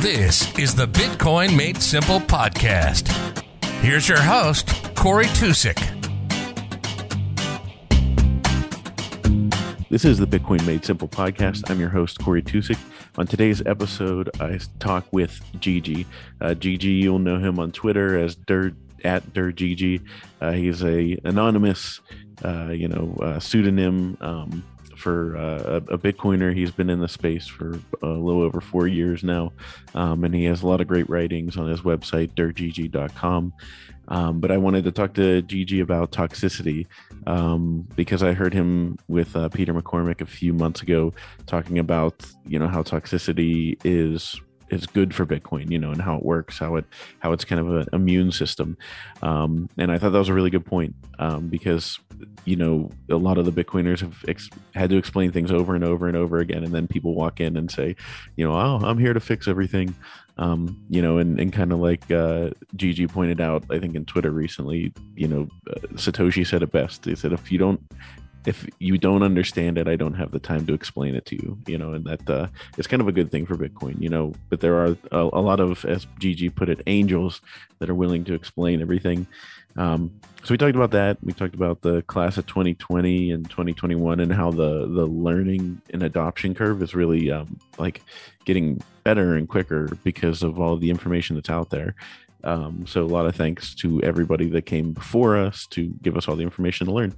This is the Bitcoin Made Simple podcast. Here's your host, Corey Tusik. This is the Bitcoin Made Simple podcast. I'm your host, Corey Tusik. On today's episode, I talk with Gigi. Uh, Gigi, you'll know him on Twitter as Dirt at Dirt Gigi. Uh, he's a anonymous, uh, you know, uh, pseudonym um, for uh, a, Bitcoiner. He's been in the space for a little over four years now, um, and he has a lot of great writings on his website, dergigi.com. Um, but I wanted to talk to Gigi about toxicity um, because I heard him with uh, Peter McCormick a few months ago talking about you know how toxicity is is good for Bitcoin, you know, and how it works, how it how it's kind of an immune system. Um, and I thought that was a really good point um, because you know a lot of the Bitcoiners have ex- had to explain things over and over and over again, and then people walk in and say, you know, oh, I'm here to fix everything. Um, you know, and, and kind of like uh, Gigi pointed out, I think in Twitter recently, you know, uh, Satoshi said it best. He said, if you don't if you don't understand it, I don't have the time to explain it to you, you know, and that uh, it's kind of a good thing for Bitcoin, you know. But there are a, a lot of, as Gigi put it, angels that are willing to explain everything. Um, so we talked about that. We talked about the class of 2020 and 2021 and how the the learning and adoption curve is really um, like getting better and quicker because of all the information that's out there. Um, so a lot of thanks to everybody that came before us to give us all the information to learn.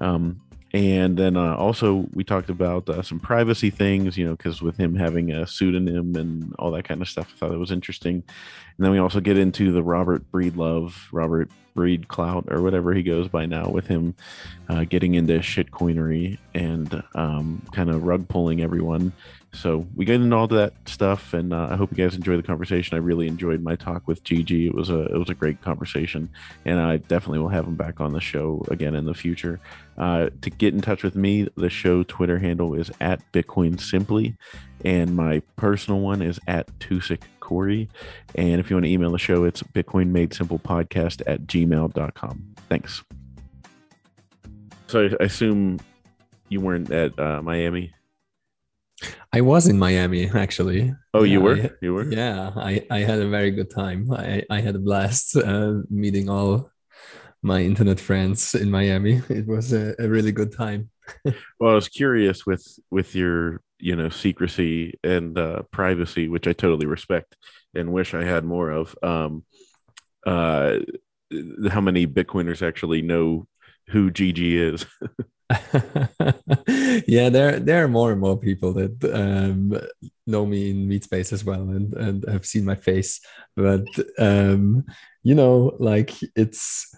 Um, and then uh, also we talked about uh, some privacy things you know because with him having a pseudonym and all that kind of stuff i thought it was interesting. And then we also get into the robert breedlove robert breed clout or whatever he goes by now with him uh, getting into shitcoinery and um, kind of rug pulling everyone so we get into all that stuff, and uh, I hope you guys enjoy the conversation. I really enjoyed my talk with Gigi. It was a it was a great conversation, and I definitely will have him back on the show again in the future. Uh, to get in touch with me, the show Twitter handle is at Bitcoin Simply, and my personal one is at Tusik Corey. And if you want to email the show, it's Bitcoin Made Simple Podcast at gmail.com. Thanks. So I assume you weren't at uh, Miami. I was in Miami actually. Oh, you were? I, you were? Yeah, I, I had a very good time. I, I had a blast uh, meeting all my internet friends in Miami. It was a, a really good time. well, I was curious with with your you know secrecy and uh, privacy, which I totally respect and wish I had more of. Um, uh, how many Bitcoiners actually know who Gigi is? yeah, there there are more and more people that um, know me in Meatspace as well and and have seen my face, but um, you know, like it's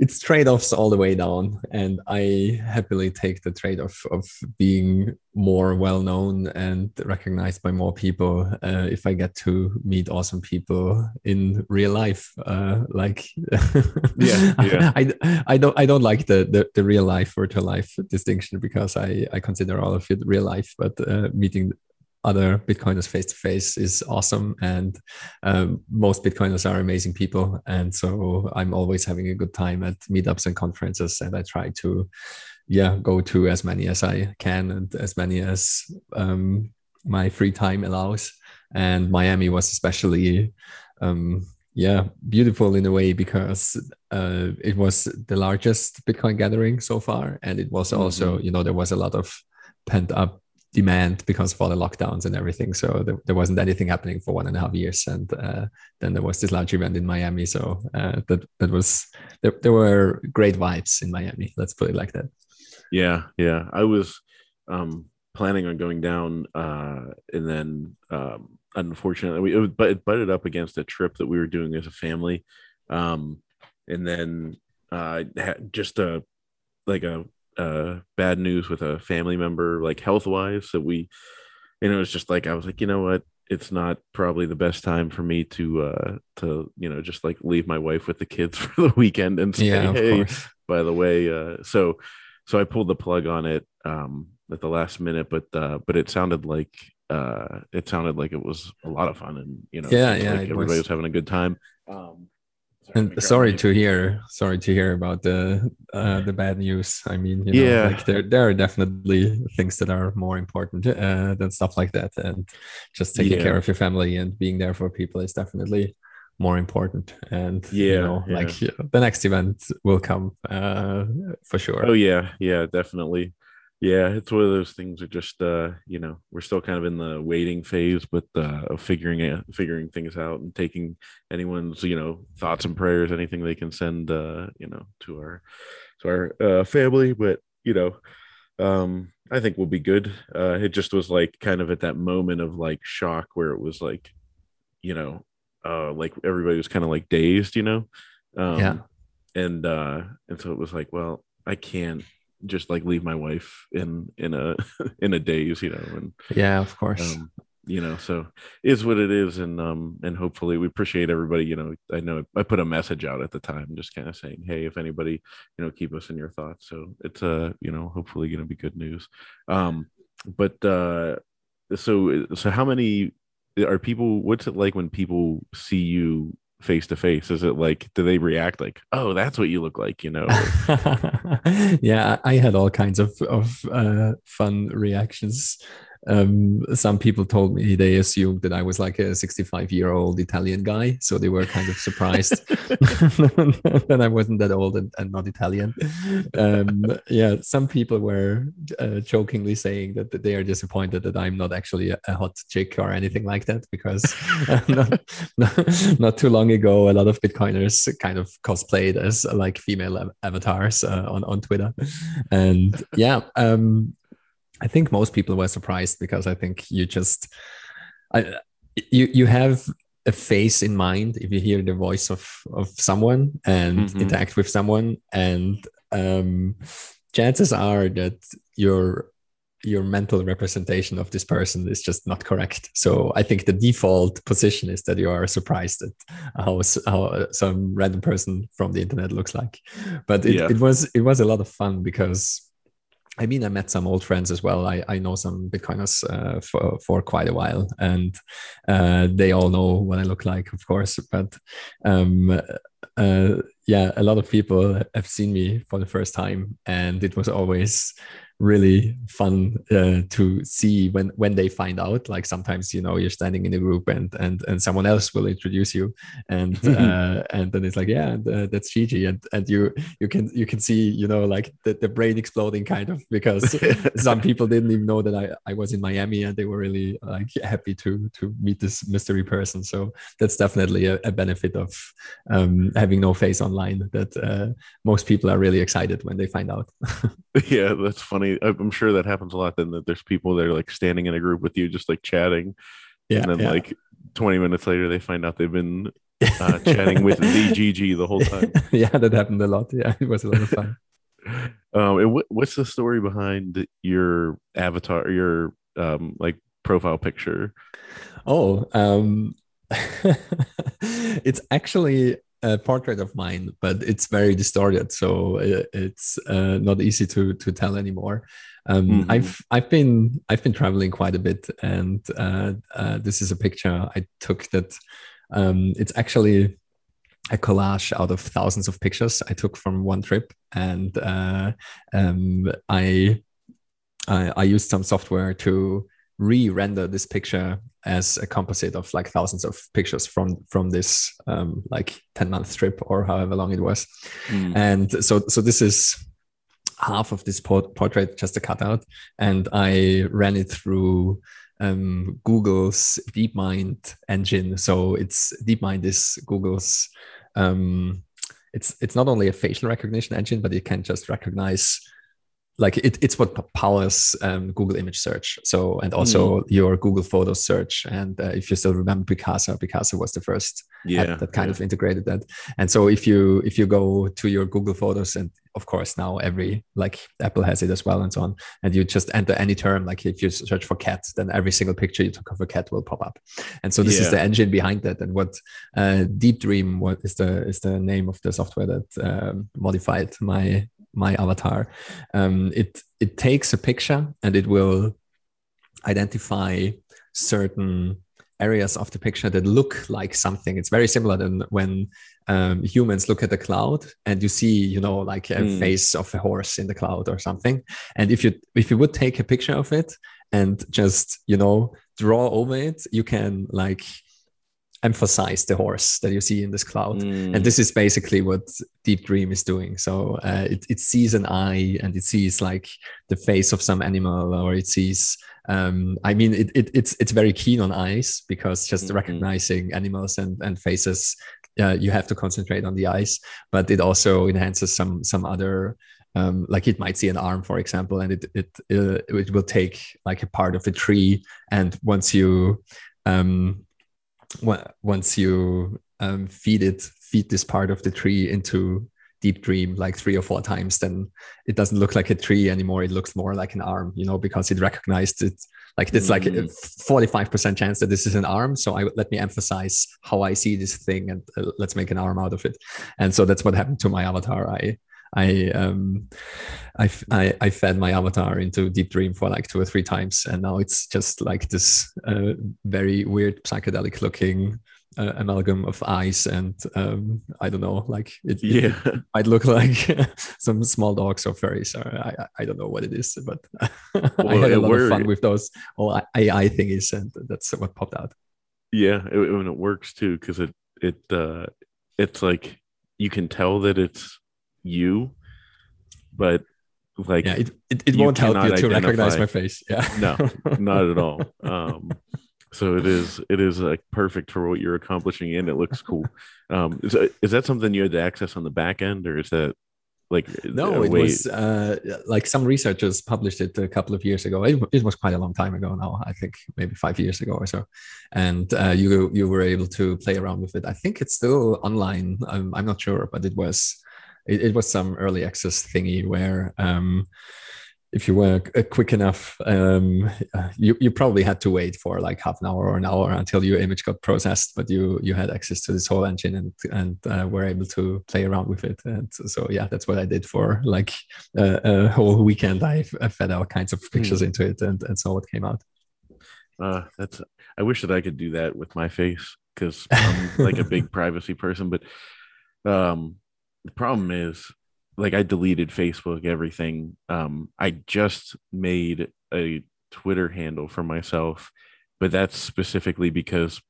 it's trade-offs all the way down and i happily take the trade-off of being more well-known and recognized by more people uh, if i get to meet awesome people in real life uh, like yeah, yeah. I, I don't i don't like the, the, the real life virtual life distinction because i i consider all of it real life but uh, meeting other Bitcoiners face to face is awesome. And um, most Bitcoiners are amazing people. And so I'm always having a good time at meetups and conferences. And I try to, yeah, go to as many as I can and as many as um, my free time allows. And Miami was especially, um, yeah, beautiful in a way because uh, it was the largest Bitcoin gathering so far. And it was also, mm-hmm. you know, there was a lot of pent up demand because of all the lockdowns and everything. So there, there wasn't anything happening for one and a half years, and uh, then there was this large event in Miami. So uh, that that was there, there were great vibes in Miami. Let's put it like that. Yeah, yeah. I was um, planning on going down, uh, and then um, unfortunately, we, it, but it butted up against a trip that we were doing as a family, um, and then uh, had just a like a uh, bad news with a family member, like health wise, that we, you know, was just like I was like, you know what, it's not probably the best time for me to uh to you know just like leave my wife with the kids for the weekend and say yeah, hey course. by the way uh so so i pulled the plug on it um at the last minute but uh but it sounded like uh it sounded like it was a lot of fun and you know yeah yeah like everybody was. was having a good time um and sorry to hear sorry to hear about the uh, the bad news i mean you know, Yeah. like there there are definitely things that are more important uh, than stuff like that and just taking Yeah. care of your family and being there for people is definitely more important and you Yeah, know yeah. like the next event will come uh, for sure Oh yeah, yeah, definitely. Yeah, it's one of those things. Are just uh, you know, we're still kind of in the waiting phase, but uh, of figuring it, figuring things out, and taking anyone's you know thoughts and prayers, anything they can send, uh, you know, to our to our uh, family. But you know, um, I think we'll be good. Uh, it just was like kind of at that moment of like shock where it was like, you know, uh, like everybody was kind of like dazed, you know. Um, Yeah. and uh and so it was like well i can't just like leave my wife in in a in a daze you know and yeah of course. um you know so is what it is and um and hopefully we appreciate everybody you know i know i put a message out at the time just kind of saying hey if anybody you know keep us in your thoughts. So it's uh you know hopefully gonna be good news. Um but uh so so how many are people what's it like when people see you face to face is it like do they react like oh that's what you look like you know yeah, I had all kinds of of uh, fun reactions. Um, some people told me they assumed that I was like a 65 year old Italian guy, so they were kind of surprised that I wasn't that old and, and not Italian. Um, yeah, some people were uh, jokingly saying that, that they are disappointed that I'm not actually a, a hot chick or anything like that because not, not, not too long ago, a lot of Bitcoiners kind of cosplayed as like female av- avatars uh, on on Twitter, and yeah, um, I think most people were surprised because I think you just, I, you you have a face in mind if you hear the voice of of someone and Mhm. interact with someone, and um, chances are that your your mental representation of this person is just not correct. So I think the default position is that you are surprised at how how some random person from the internet looks like. But it, Yeah. it was it was a lot of fun because I mean I met some old friends as well. I, I know some Bitcoiners uh, for for quite a while, and uh, they all know what I look like, of course. But um, uh, yeah, a lot of people have seen me for the first time, and it was always really fun uh, to see when when they find out. Like sometimes you know you're standing in a group and and and someone else will introduce you. And uh, and then it's like yeah uh, that's Gigi. And and you you can you can see you know like the, the brain exploding kind of because some people didn't even know that I, I was in Miami and they were really like happy to to meet this mystery person. So that's definitely a, a benefit of um, having no face online that uh, most people are really excited when they find out. Yeah that's funny I'm sure that happens a lot then that there's people that are like standing in a group with you just like chatting yeah and then yeah. like 20 minutes later they find out they've been uh, chatting with the gg the whole time yeah, that happened a lot. Yeah, it was a lot of fun. um what, what's the story behind your avatar your um like profile picture Oh, um, it's actually a portrait of mine, but it's very distorted, so i- it's uh, not easy to to tell anymore. Um, Mhm. I've I've been I've been traveling quite a bit, and uh, uh, this is a picture I took that. Um, it's actually a collage out of thousands of pictures I took from one trip, and uh, um, I, I I used some software to re-render this picture as a composite of like thousands of pictures from from this um, like 10 month trip or however long it was. Mm. and so so this is half of this port- portrait just a cutout. And i ran it through um, google's deepmind engine. So it's deepmind is google's um, it's it's not only a facial recognition engine but it can just recognize like it, it's what powers um, Google image search. So, and also your Google Photos search. And uh, if you still remember Picasa, Picasa was the first yeah app that kind yeah. of integrated that. And so if you if you go to your Google Photos, and of course now every like Apple has it as well, and so on, and you just enter any term, like if you search for cat, then every single picture you took of a cat will pop up. And so this is the engine behind that. And what uh, Deep Dream, what is the is the name of the software that um, modified my my avatar. Um, it it takes a picture and it will identify certain areas of the picture that look like something. It's very similar than when um, humans look at the cloud and you see, you know, like a mm. face of a horse in the cloud or something. And if you if you would take a picture of it and just you know draw over it, you can like emphasize the horse that you see in this cloud. Mm. And this is basically what Deep Dream is doing. So uh, it, it sees an eye and it sees like the face of some animal or it sees um, I mean, it, it, it's it's very keen on eyes because just mm-hmm. recognizing animals and, and faces, uh, you have to concentrate on the eyes. But it also enhances some some other, um, like it might see an arm, for example, and it it uh, it will take like a part of a tree, and once you um, once you um, feed it feed this part of the tree into deep dream like three or four times then it doesn't look like a tree anymore. It looks more like an arm you know because it recognized it. Like it's mm. like a 45% chance that this is an arm. So i let me emphasize how i see this thing and uh, let's make an arm out of it. And so that's what happened to my avatar. I I um I, I, I fed my avatar into deep dream for like two or three times and now it's just like this uh, very weird psychedelic looking uh, amalgam of eyes and um, I don't know, like it, yeah. it might look like some small dogs or furries. Or I, I don't know what it is, but well, I had a lot of fun with those all AI thingies, and that's what popped out. Yeah, it, and it works too because it it uh, it's like you can tell that it's you, but like yeah, it, it, it won't help you to identify. recognize my face. Yeah, no, not at all. Um, so it is it is like perfect for what you're accomplishing and it looks cool um is, that, is that something you had to access on the back end or is that like no it was uh like some researchers published it a couple of years ago it, it, was quite a long time ago now i think maybe five years ago or so and uh, you you were able to play around with it i think it's still online i'm, I'm not sure but it was it, it was some early access thingy where um if you were uh, quick enough, um, uh, you, you probably had to wait for like half an hour or an hour until your image got processed, but you you had access to this whole engine and and uh, were able to play around with it. And so yeah, that's what I did for like a, a whole weekend. I, I, fed all kinds of pictures mm. into it and, and saw what came out. Uh, that's I wish that I could do that with my face because I'm like a big privacy person, but um, the problem is like I deleted Facebook, everything. Um, I just made a Twitter handle for myself, but that's specifically because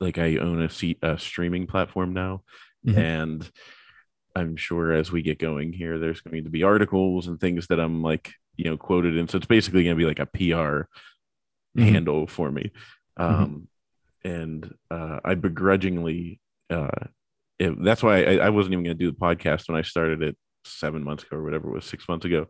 like I own a, seat, a streaming platform now, mm-hmm. and I'm sure as we get going here, there's going to be articles and things that I'm like you know quoted in. So it's basically going to be like a PR mm-hmm. handle for me. Mm-hmm. Um, mm-hmm. and uh, I begrudgingly. Uh, it, that's why I, I wasn't even going to do the podcast when I started it seven months ago or whatever it was, six months ago,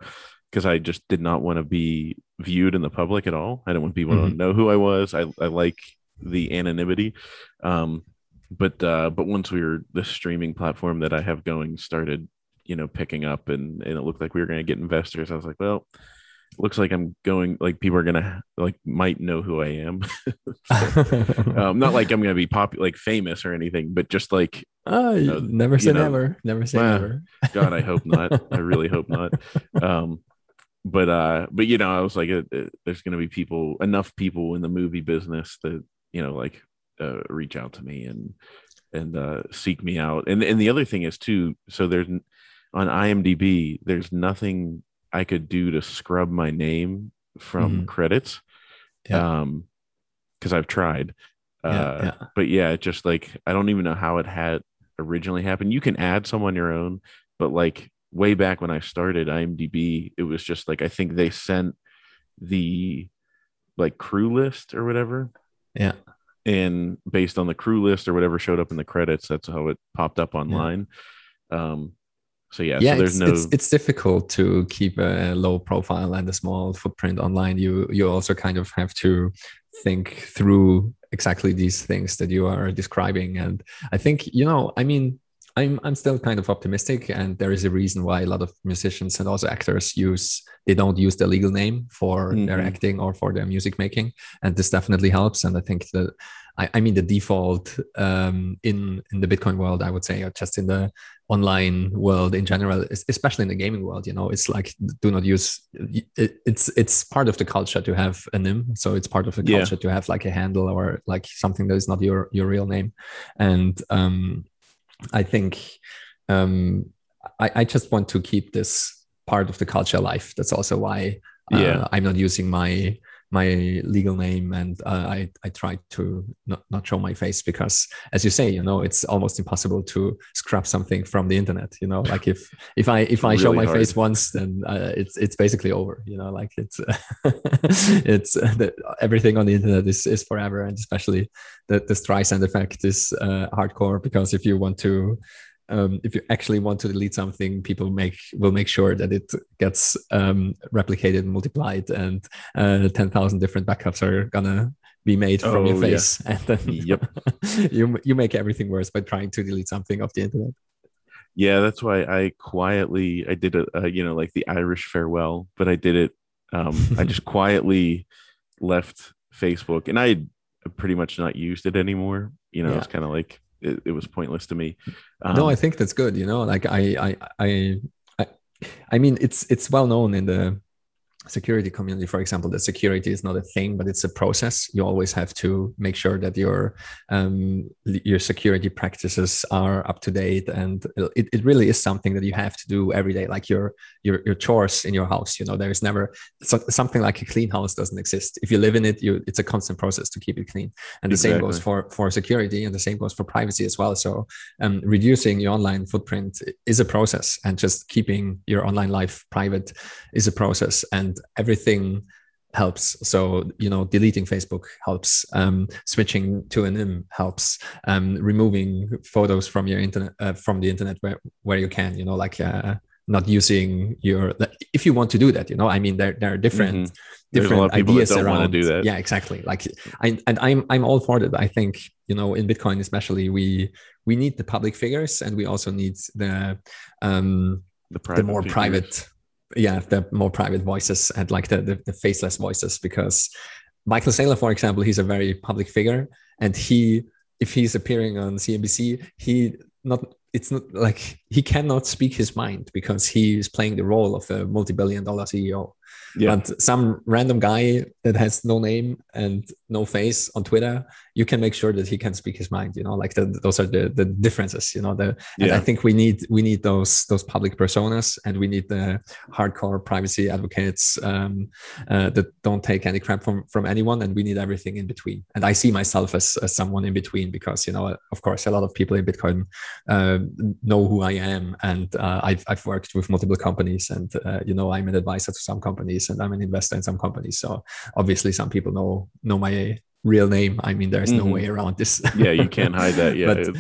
because I just did not want to be viewed in the public at all. I didn't want people mm-hmm. to know who I was. I, I like the anonymity. Um, but uh, but once we were the streaming platform that I have going started, you know, picking up and, and it looked like we were going to get investors. I was like, well, looks like I'm going like people are gonna like might know who I am. so, um, not like I'm gonna be popular, like famous or anything, but just like oh, you know, never say know, never, never say well, never. God, I hope not. I really hope not. Um, but uh, but you know, I was like, uh, uh, there's gonna be people, enough people in the movie business that you know, like uh, reach out to me and and uh, seek me out. And and the other thing is too, so there's on IMDb, there's nothing I could do to scrub my name from mm-hmm. credits. Yeah. Um, because I've tried. Uh, yeah, yeah. but yeah, just like I don't even know how it had originally happened. You can add someone your own, but like way back when I started IMDb, it was just like I think they sent the like crew list or whatever. Yeah. And based on the crew list or whatever showed up in the credits, that's how it popped up online. Yeah. Um, so yeah, yeah, so there's it's, no. It's, it's difficult to keep a low profile and a small footprint online. You you also kind of have to think through exactly these things that you are describing. And I think you know, I mean, I'm I'm still kind of optimistic, and there is a reason why a lot of musicians and also actors use they don't use the legal name for mm-hmm. their acting or for their music making, and this definitely helps. And I think that I, I mean the default um, in in the Bitcoin world, I would say, or just in the online world in general especially in the gaming world you know it's like do not use it, it's it's part of the culture to have a nym so it's part of the culture yeah. to have like a handle or like something that is not your your real name. And um i think um i i just want to keep this part of the culture alive. That's also why uh, yeah. I'm not using my my legal name and uh, I, I try to not, not show my face because as you say you know it's almost impossible to scrap something from the internet you know like if if i if i really show my hard. face once then uh, it's it's basically over you know like it's it's uh, the, everything on the internet is, is forever and especially the, the Streisand effect is uh, hardcore because if you want to um, if you actually want to delete something, people make will make sure that it gets um, replicated and multiplied, and uh, ten thousand different backups are gonna be made from oh, your face, yeah. and then yep. you you make everything worse by trying to delete something off the internet. Yeah, that's why I quietly I did a, you know like the Irish farewell, but I did it. Um, I just quietly left Facebook, and I pretty much not used it anymore. You know, yeah. it's kind of like it, it, was pointless to me. Um, no, I think that's good. You know, like I, I, I, I, I mean, it's it's well known in the security community for example that security is not a thing but it's a process. You always have to make sure that your um, your security practices are up to date. And it, it really is something that you have to do every day like your your, your chores in your house. You know there's never so, something like a clean house doesn't exist. If you live in it you it's a constant process to keep it clean. And the exactly. same goes for for security and the same goes for privacy as well. So um, reducing your online footprint is a process and just keeping your online life private is a process. And and everything helps so you know deleting facebook helps um, switching to an im helps um, removing photos from your internet uh, from the internet where, where you can you know like uh, not using your if you want to do that you know i mean there, there are different mm-hmm. different ideas around do that yeah exactly like I, and i'm i'm all for that i think you know in bitcoin especially we we need the public figures and we also need the um the, the more figures. private yeah the more private voices and like the, the, the faceless voices because michael saylor for example he's a very public figure and he if he's appearing on cnbc he not it's not like he cannot speak his mind because he is playing the role of a multi-billion dollar ceo yeah. But some random guy that has no name and no face on Twitter, you can make sure that he can speak his mind. You know, like the, those are the the differences. You know, the and. I think we need we need those those public personas, and we need the hardcore privacy advocates um, uh, that don't take any crap from from anyone, and we need everything in between. And I see myself as, as someone in between because you know, of course, a lot of people in Bitcoin uh, know who I am, and uh, I've I've worked with multiple companies, and uh, you know, I'm an advisor to some companies companies and I'm an investor in some companies. So obviously some people know know my real name. I mean, there's mm-hmm. no way around this. yeah, you can't hide that. Yeah, but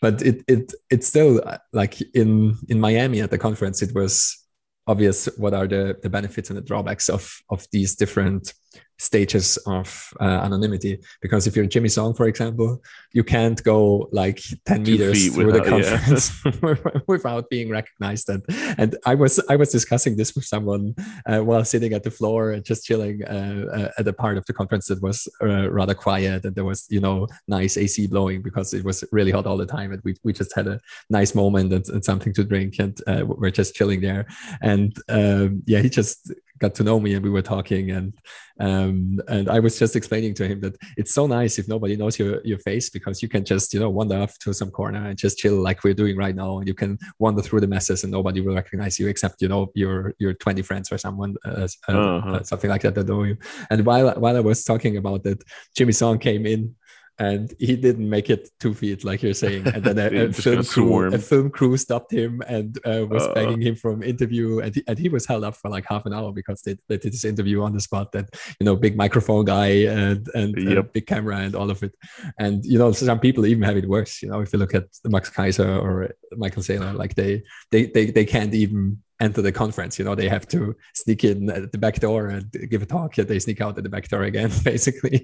but it it it's still like in in Miami at the conference, it was obvious what are the the benefits and the drawbacks of of these different stages of uh, anonymity because if you're Jimmy Song, for example, you can't go like 10 Two meters through without, the conference yeah. without being recognized. And, and I was I was discussing this with someone uh, while sitting at the floor and just chilling uh, uh at a part of the conference that was uh, rather quiet and there was you know nice AC blowing because it was really hot all the time and we, we just had a nice moment and, and something to drink and uh, we're just chilling there. And um, yeah, he just got to know me and we were talking and um, and I was just explaining to him that it's so nice if nobody knows your your face because you can just you know wander off to some corner and just chill like we're doing right now and you can wander through the messes and nobody will recognize you except you know your your 20 friends or someone uh, uh, uh-huh. something like that that know you and while while I was talking about that Jimmy Song came in and he didn't make it two feet like you're saying and then a, a film crew a film crew stopped him and uh, was uh, begging him from interview and he, and he was held up for like half an hour because they, they did this interview on the spot that you know big microphone guy and and yep. big camera and all of it and you know some people even have it worse you know if you look at max keiser or michael saylor like they they they, they can't even enter the conference. You know, they have to sneak in at the back door and give a talk. They sneak out at the back door again, basically.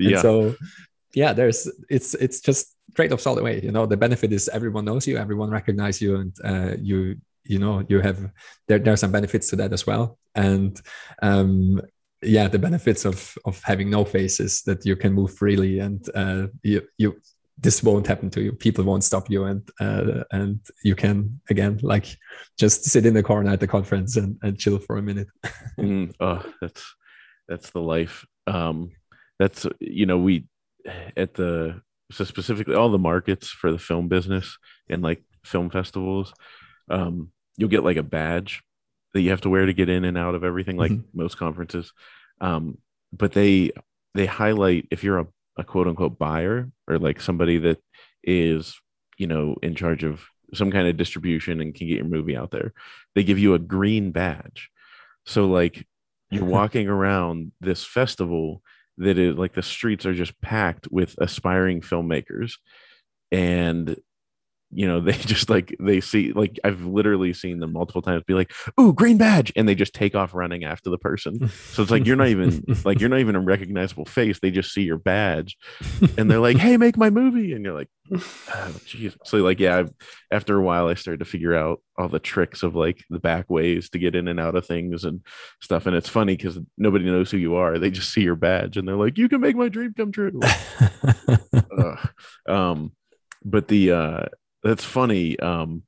yeah. so yeah, there's it's it's just trade-offs all the way. You know, the benefit is everyone knows you, everyone recognizes you, and uh, you you know you have there there are some benefits to that as well. And um, yeah, the benefits of of having no faces that you can move freely and uh, you you this won't happen to you people won't stop you and uh, and you can again like just sit in the corner at the conference and, and chill for a minute mm, oh that's that's the life um that's you know we at the so specifically all the markets for the film business and like film festivals um you'll get like a badge that you have to wear to get in and out of everything like mm-hmm. most conferences um but they they highlight if you're a, a quote unquote buyer or like somebody that is you know in charge of some kind of distribution and can get your movie out there they give you a green badge so like you're walking around this festival that is like the streets are just packed with aspiring filmmakers. And you know they just like they see like i've literally seen them multiple times be like ooh green badge and they just take off running after the person. So it's like you're not even like you're not even a recognizable face they just see your badge and they're like hey make my movie and you're like oh, so like yeah I've, after a while i started to figure out all the tricks of like the back ways to get in and out of things and stuff and it's funny because nobody knows who you are they just see your badge and they're like you can make my dream come true. Uh, um but the uh that's funny um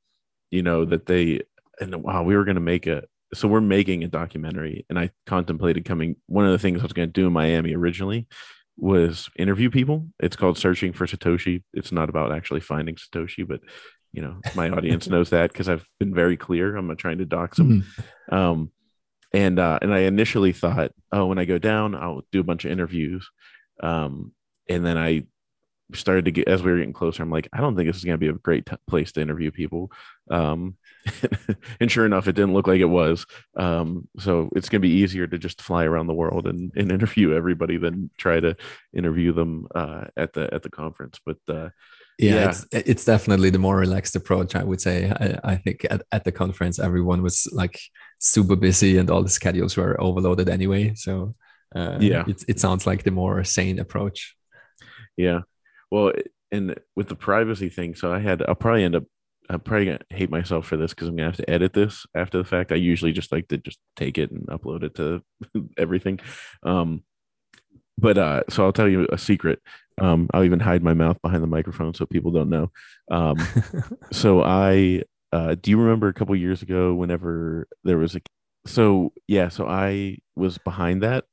you know that they and wow we were going to make a so we're making a documentary and i contemplated coming one of the things i was going to do in miami originally was interview people. It's called searching for satoshi. It's not about actually finding satoshi but you know my audience knows that because i've been very clear. I'm not trying to dox them. Mm-hmm. um and uh and i initially thought oh when i go down i'll do a bunch of interviews. Um and then i started to get as we were getting closer i'm like i don't think this is going to be a great t- place to interview people. Um, and sure enough it didn't look like it was. Um, so it's going to be easier to just fly around the world and, and interview everybody than try to interview them uh, at the at the conference. But uh, yeah, yeah, It's, it's definitely the more relaxed approach i would say. I, I think at, at the conference everyone was like super busy and all the schedules were overloaded anyway. So uh, yeah. it, it sounds like the more sane approach. Yeah well, and with the privacy thing, so I had I'll probably end up I'm probably gonna hate myself for this because I'm gonna have to edit this after the fact. I usually just like to just take it and upload it to everything. Um, but uh, so I'll tell you a secret. Um, I'll even hide my mouth behind the microphone so people don't know. Um, so I uh, do you remember a couple years ago whenever there was a so yeah so I was behind that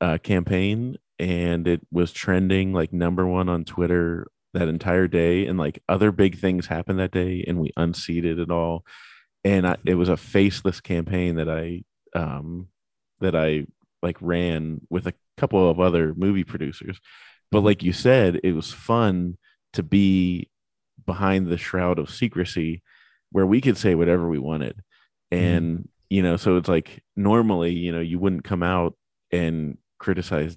uh, campaign and it was trending like number one on Twitter that entire day. And like other big things happened that day, and we unseated it all. And I, it was a faceless campaign that I um that I like ran with a couple of other movie producers. But mm-hmm. like you said, it was fun to be behind the shroud of secrecy where we could say whatever we wanted. Mm-hmm. And mm. you know, so it's like normally, you know, you wouldn't come out and criticize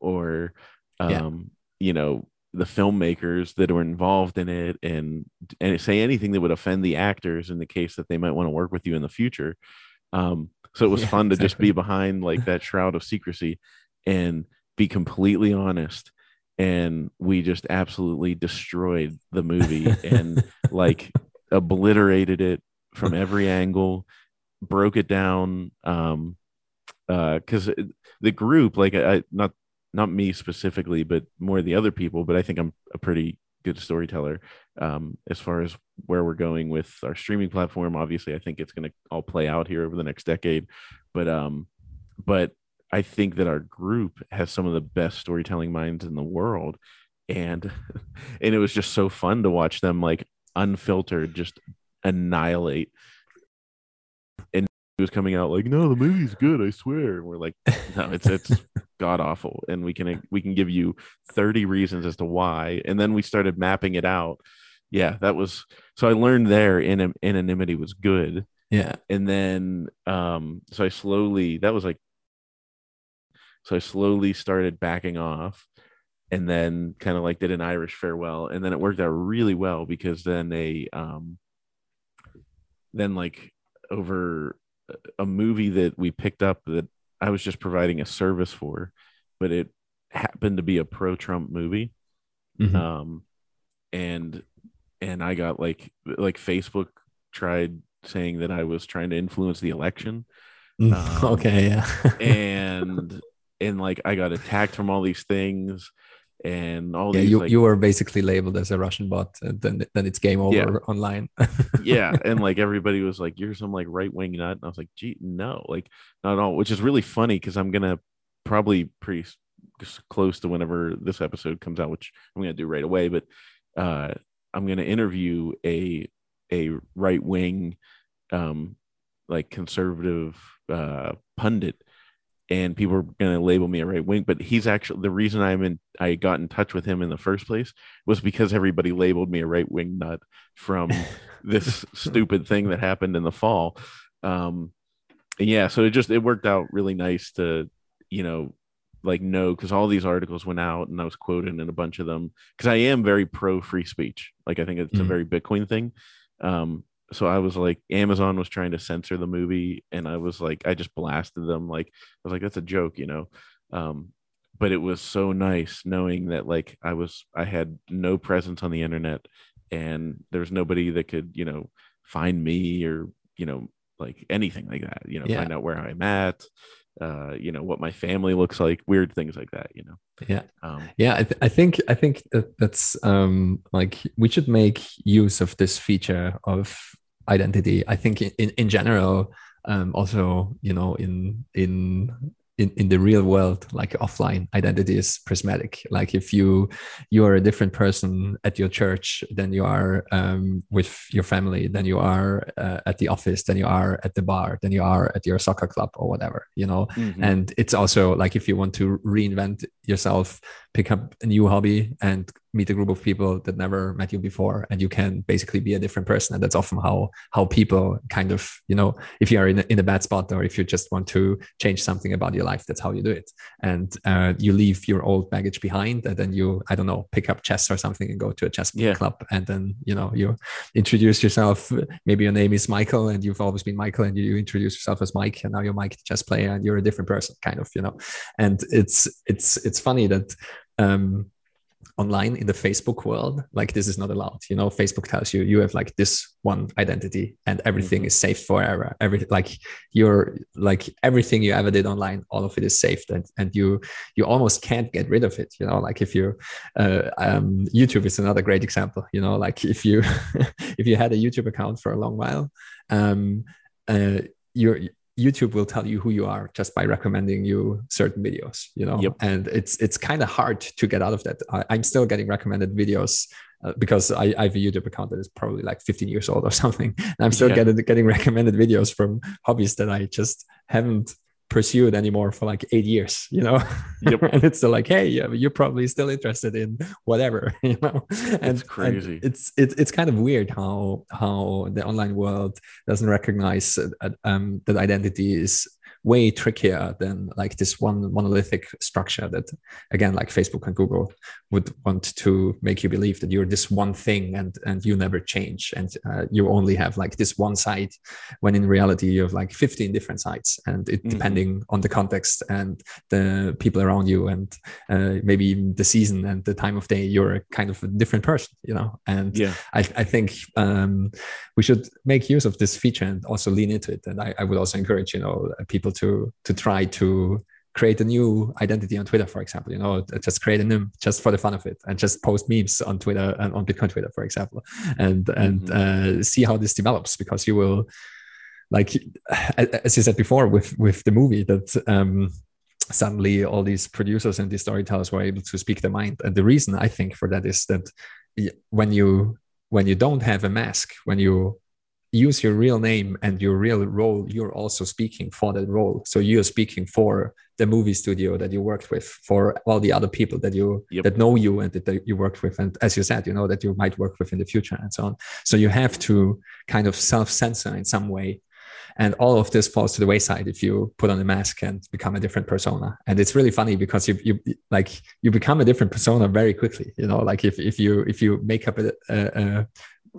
or um, yeah. you know the filmmakers that were involved in it and and say anything that would offend the actors in the case that they might want to work with you in the future um, so it was yeah, fun to exactly. just be behind like that shroud of secrecy and be completely honest and we just absolutely destroyed the movie and like obliterated it from every angle broke it down um uh because the group like i not not me specifically, but more the other people. But I think I'm a pretty good storyteller um, as far as where we're going with our streaming platform. Obviously, I think it's going to all play out here over the next decade. But um, but I think that our group has some of the best storytelling minds in the world, and and it was just so fun to watch them like unfiltered just annihilate was coming out like, no, the movie's good, I swear. And we're like, no, it's it's god awful, and we can we can give you thirty reasons as to why. And then we started mapping it out. Yeah, that was so I learned there in anonymity was good. Yeah, and then um, so I slowly that was like, so I slowly started backing off, and then kind of like did an Irish farewell, and then it worked out really well because then they um, then like over a movie that we picked up that I was just providing a service for, but it happened to be a pro Trump movie. Mm-hmm. Um, and and I got like like Facebook tried saying that I was trying to influence the election. Mm, um, okay, yeah. and and like I got attacked from all these things and all yeah these you, like, you were basically labeled as a russian bot and then then it's game over Yeah. online yeah and like everybody was like you're some like right wing nut and i was like gee no like not at all which is really funny because i'm gonna probably pretty close to whenever this episode comes out which i'm gonna do right away but uh i'm gonna interview a a right wing um like conservative uh pundit and people are going to label me a right wing but he's actually the reason i'm in i got in touch with him in the first place was because everybody labeled me a right wing nut from this stupid thing that happened in the fall. Um yeah so it just it worked out really nice to you know like no because all these articles went out and i was quoted in a bunch of them because i am very pro free speech. Like i think it's a Mhm. very bitcoin thing. Um so i was like amazon was trying to censor the movie and i was like i just blasted them like i was like that's a joke you know um but it was so nice knowing that like i was i had no presence on the internet and there was nobody that could you know find me or you know like anything like that you know Yeah. find out where i'm at uh you know what my family looks like weird things like that you know? Yeah. Um yeah I, th- I think i think that that's um like we should make use of this feature of identity i think in, in, in general um also you know in in in, in the real world like offline identity is prismatic like if you you are a different person at your church than you are um, with your family than you are uh, at the office than you are at the bar than you are at your soccer club or whatever you know mhm. and it's also like if you want to reinvent yourself pick up a new hobby and meet a group of people that never met you before and you can basically be a different person. And that's often how how people kind of you know if you are in a, in a bad spot or if you just want to change something about your life that's how you do it. And uh, you leave your old baggage behind and then you i don't know pick up chess or something and go to a chess Yeah. club. And then you know you introduce yourself maybe your name is michael and you've always been michael and you introduce yourself as mike and now you're mike the chess player and you're a different person kind of you know. And it's it's it's funny that um online in the facebook world like this is not allowed. You know facebook tells you you have like this one identity and everything Mhm. is safe forever. Every like you're like everything you ever did online all of it is saved and and you you almost can't get rid of it you know? Like if you uh, um youtube is another great example you know? Like if you if you had a youtube account for a long while um uh your YouTube will tell you who you are just by recommending you certain videos, you know. Yep. And it's it's kind of hard to get out of that. I, I'm still getting recommended videos uh, because I, I have a YouTube account that is probably like 15 years old or something. And I'm still Yeah. getting getting recommended videos from hobbies that I just haven't pursued anymore for like eight years, you know. Yep. and it's still like, hey, yeah, you're probably still interested in whatever, you know. And and crazy. it's it's it's kind of weird how how the online world doesn't recognize uh, um, that identity is way trickier than like this one monolithic structure that again like facebook and google would want to make you believe that you're this one thing and and you never change and uh, you only have like this one site when in reality you have like 15 different sites and it Mhm. depending on the context and the people around you and uh, maybe even the season and the time of day you're a kind of a different person you know and yeah I, I think um, we should make use of this feature and also lean into it. And I, I would also encourage, you know, people to to try to create a new identity on Twitter, for example. You know, just create a name just for the fun of it, and just post memes on Twitter and on Bitcoin Twitter, for example, and and uh, see how this develops because you will, like as you said before, with with the movie that. Um, suddenly all these producers and these storytellers were able to speak their mind and the reason i think for that is that when you when you don't have a mask when you use your real name and your real role you're also speaking for that role. So you're speaking for the movie studio that you worked with for all the other people that you Yep. that know you and that you worked with. And as you said you know that you might work with in the future and so on. So you have to kind of self-censor in some way. And all of this falls to the wayside if you put on a mask and become a different persona. And it's really funny because you you like you become a different persona very quickly you know like if, if you if you make up a, a, a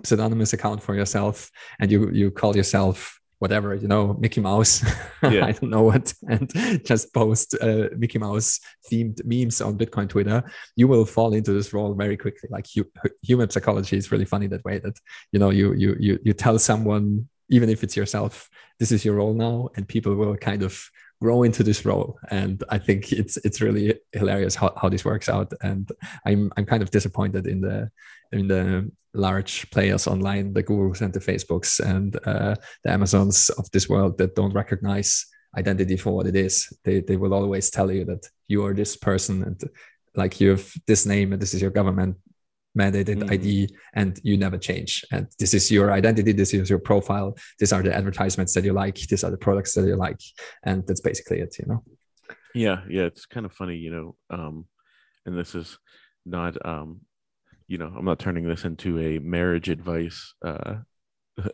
pseudonymous account for yourself and you you call yourself whatever you know mickey mouse. Yeah. i don't know what and just post uh, mickey mouse themed memes on bitcoin twitter. You will fall into this role very quickly. Like you, human psychology is really funny that way that you know you you you, you tell someone even if it's yourself this is your role now and people will kind of grow into this role. And i think it's it's really hilarious how, how this works out. And i'm i'm kind of disappointed in the in the large players online the googles and the facebooks and uh, the amazons of this world that don't recognize identity for what it is. They, they will always tell you that you are this person and like you have this name and this is your government mandated mm. id and you never change. And this is your identity this is your profile these are the advertisements that you like these are the products that you like. And that's basically it you know? Yeah yeah it's kind of funny you know um and this is not um you know i'm not turning this into a marriage advice uh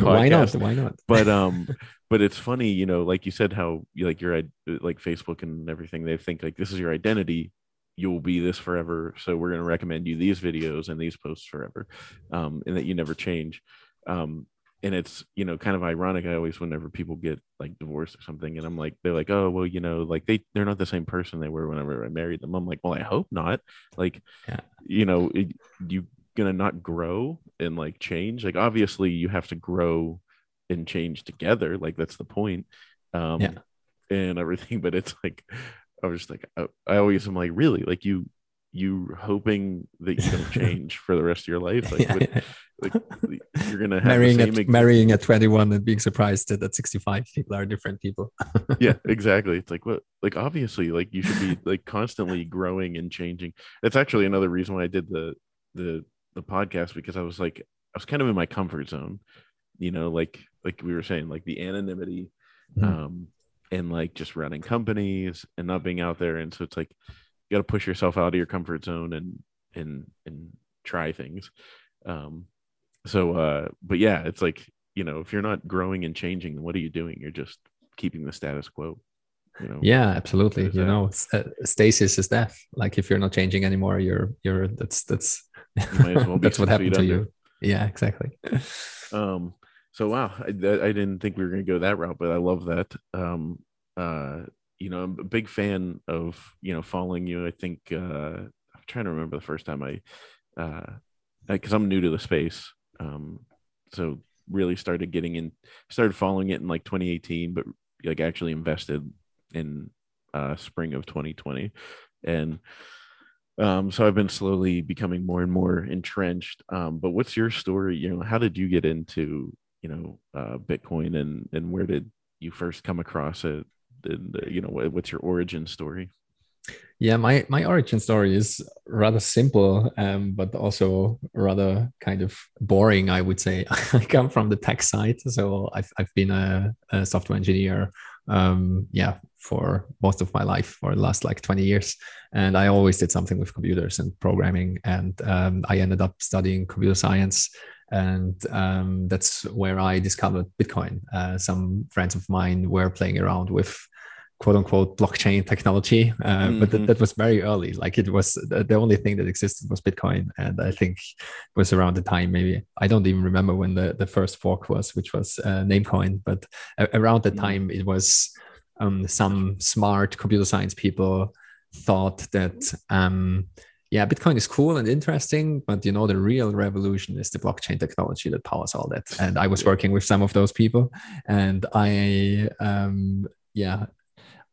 why not? why not? but um but it's funny you know like you said how like your like facebook and everything they think like this is your identity you'll be this forever so we're going to recommend you these videos and these posts forever um, and that you never change. Um, and it's you know kind of ironic i always whenever people get like divorced or something and i'm like they're like oh well you know like they they're not the same person they were whenever i married them. I'm like well i hope not. Like yeah. you know it, you gonna not grow and like change? Like obviously you have to grow and change together. Like that's the point. Um yeah. and everything but it's like I was just like, I, I always am like, really, like you, you hoping that you don't change for the rest of your life, like, yeah, yeah. like you're gonna have marrying at marrying at 21 and being surprised that at 65 people are different people. yeah, exactly. It's like what, like obviously, like you should be like constantly growing and changing. That's actually another reason why I did the the the podcast because I was like, I was kind of in my comfort zone, you know, like like we were saying, like the anonymity. Mm-hmm. Um, and like just running companies and not being out there. And so it's like you got to push yourself out of your comfort zone and and and try things. Um, so, uh, but yeah, it's like you know, if you're not growing and changing, what are you doing? You're just keeping the status quo. You know? Yeah, absolutely. You know, uh, stasis is death. Like if you're not changing anymore, you're you're that's that's well that's what happened to you. Yeah, exactly. Um, so wow, I, I, didn't think we were going to go that route, but I love that. Um, uh, you know, I'm a big fan of you know following you. I think uh, I'm trying to remember the first time I, uh because I'm new to the space, um, so really started getting in, started following it in like 2018, but like actually invested in uh, spring of 2020, and um, so I've been slowly becoming more and more entrenched. Um, but what's your story? You know, how did you get into you know uh, Bitcoin and and where did you first come across it? And you know what's your origin story? Yeah, my my origin story is rather simple, um, but also rather kind of boring. I would say I come from the tech side, so I've I've been a, a software engineer um, yeah, for most of my life for the last like 20 years. And I always did something with computers and programming. And um, I ended up studying computer science and um, that's where I discovered Bitcoin. Uh, some friends of mine were playing around with quote unquote blockchain technology, uh, mm-hmm. but th- that was very early. Like it was the only thing that existed was Bitcoin, and I think it was around the time maybe I don't even remember when the the first fork was, which was uh, Namecoin, but a- around the mm-hmm. time it was um, some smart computer science people thought that um, yeah, Bitcoin is cool and interesting, but you know, the real revolution is the blockchain technology that powers all that. And I was working with some of those people, and I, um, yeah,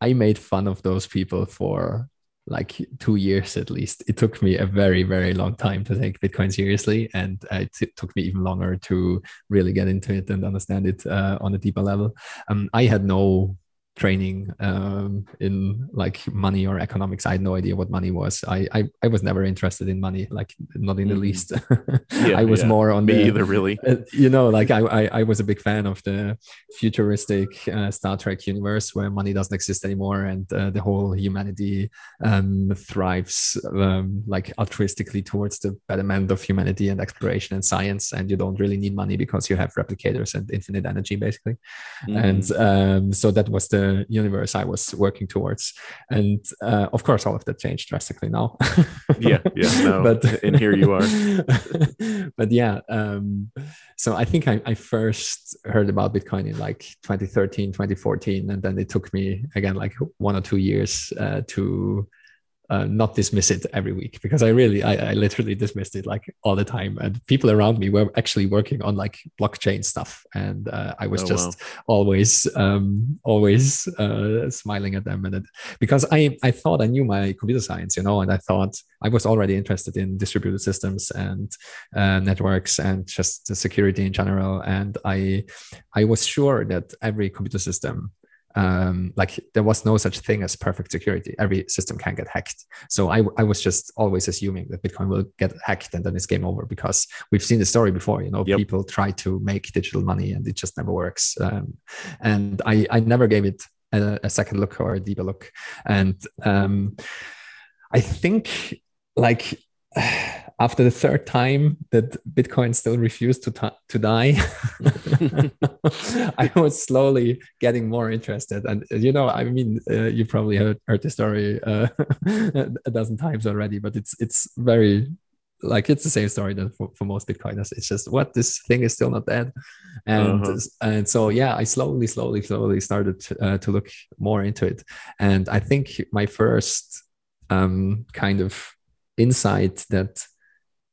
I made fun of those people for like two years at least. It took me a very, very long time to take Bitcoin seriously, and it took me even longer to really get into it and understand it uh, on a deeper level. Um, I had no training um, in like money or economics. I had no idea what money was. I I, I was never interested in money, like not in the mm. least. yeah, I was yeah. more on me the, either, really. Uh, you know, like I, I, I was a big fan of the futuristic uh, Star Trek universe where money doesn't exist anymore and uh, the whole humanity um, thrives um, like altruistically towards the betterment of humanity and exploration and science. And you don't really need money because you have replicators and infinite energy, basically. Mm. And um, so that was the universe I was working towards. And uh, of course, all of that changed drastically now. yeah, yeah, no, but and here you are. but yeah, um, so I think I, I, first heard about Bitcoin in like 2013, 2014, and then it took me again like one or two years uh, to uh, not dismiss it every week because I really, I, I, literally dismissed it like all the time. And people around me were actually working on like blockchain stuff, and uh, I was oh, just wow. always, um, always uh, smiling at them. And it, because I, I thought I knew my computer science, you know, and I thought I was already interested in distributed systems and uh, networks and just the security in general. And I, I was sure that every computer system um, like there was no such thing as perfect security. Every system can get hacked. So I, I was just always assuming that Bitcoin will get hacked and then it's game over because we've seen the story before. You know, yep. people try to make digital money and it just never works. Um, and I, I never gave it a, a, second look or a deeper look. And um, I think like after the third time that Bitcoin still refused to, t- to die, I was slowly getting more interested. And, you know, I mean, uh, you probably heard, heard the story uh, a dozen times already, but it's, it's very, like, it's the same story that for, for most Bitcoiners. It's just, what, this thing is still not dead. And, uh-huh. and so, yeah, I slowly, slowly, slowly started uh, to look more into it. And I think my first um, kind of insight that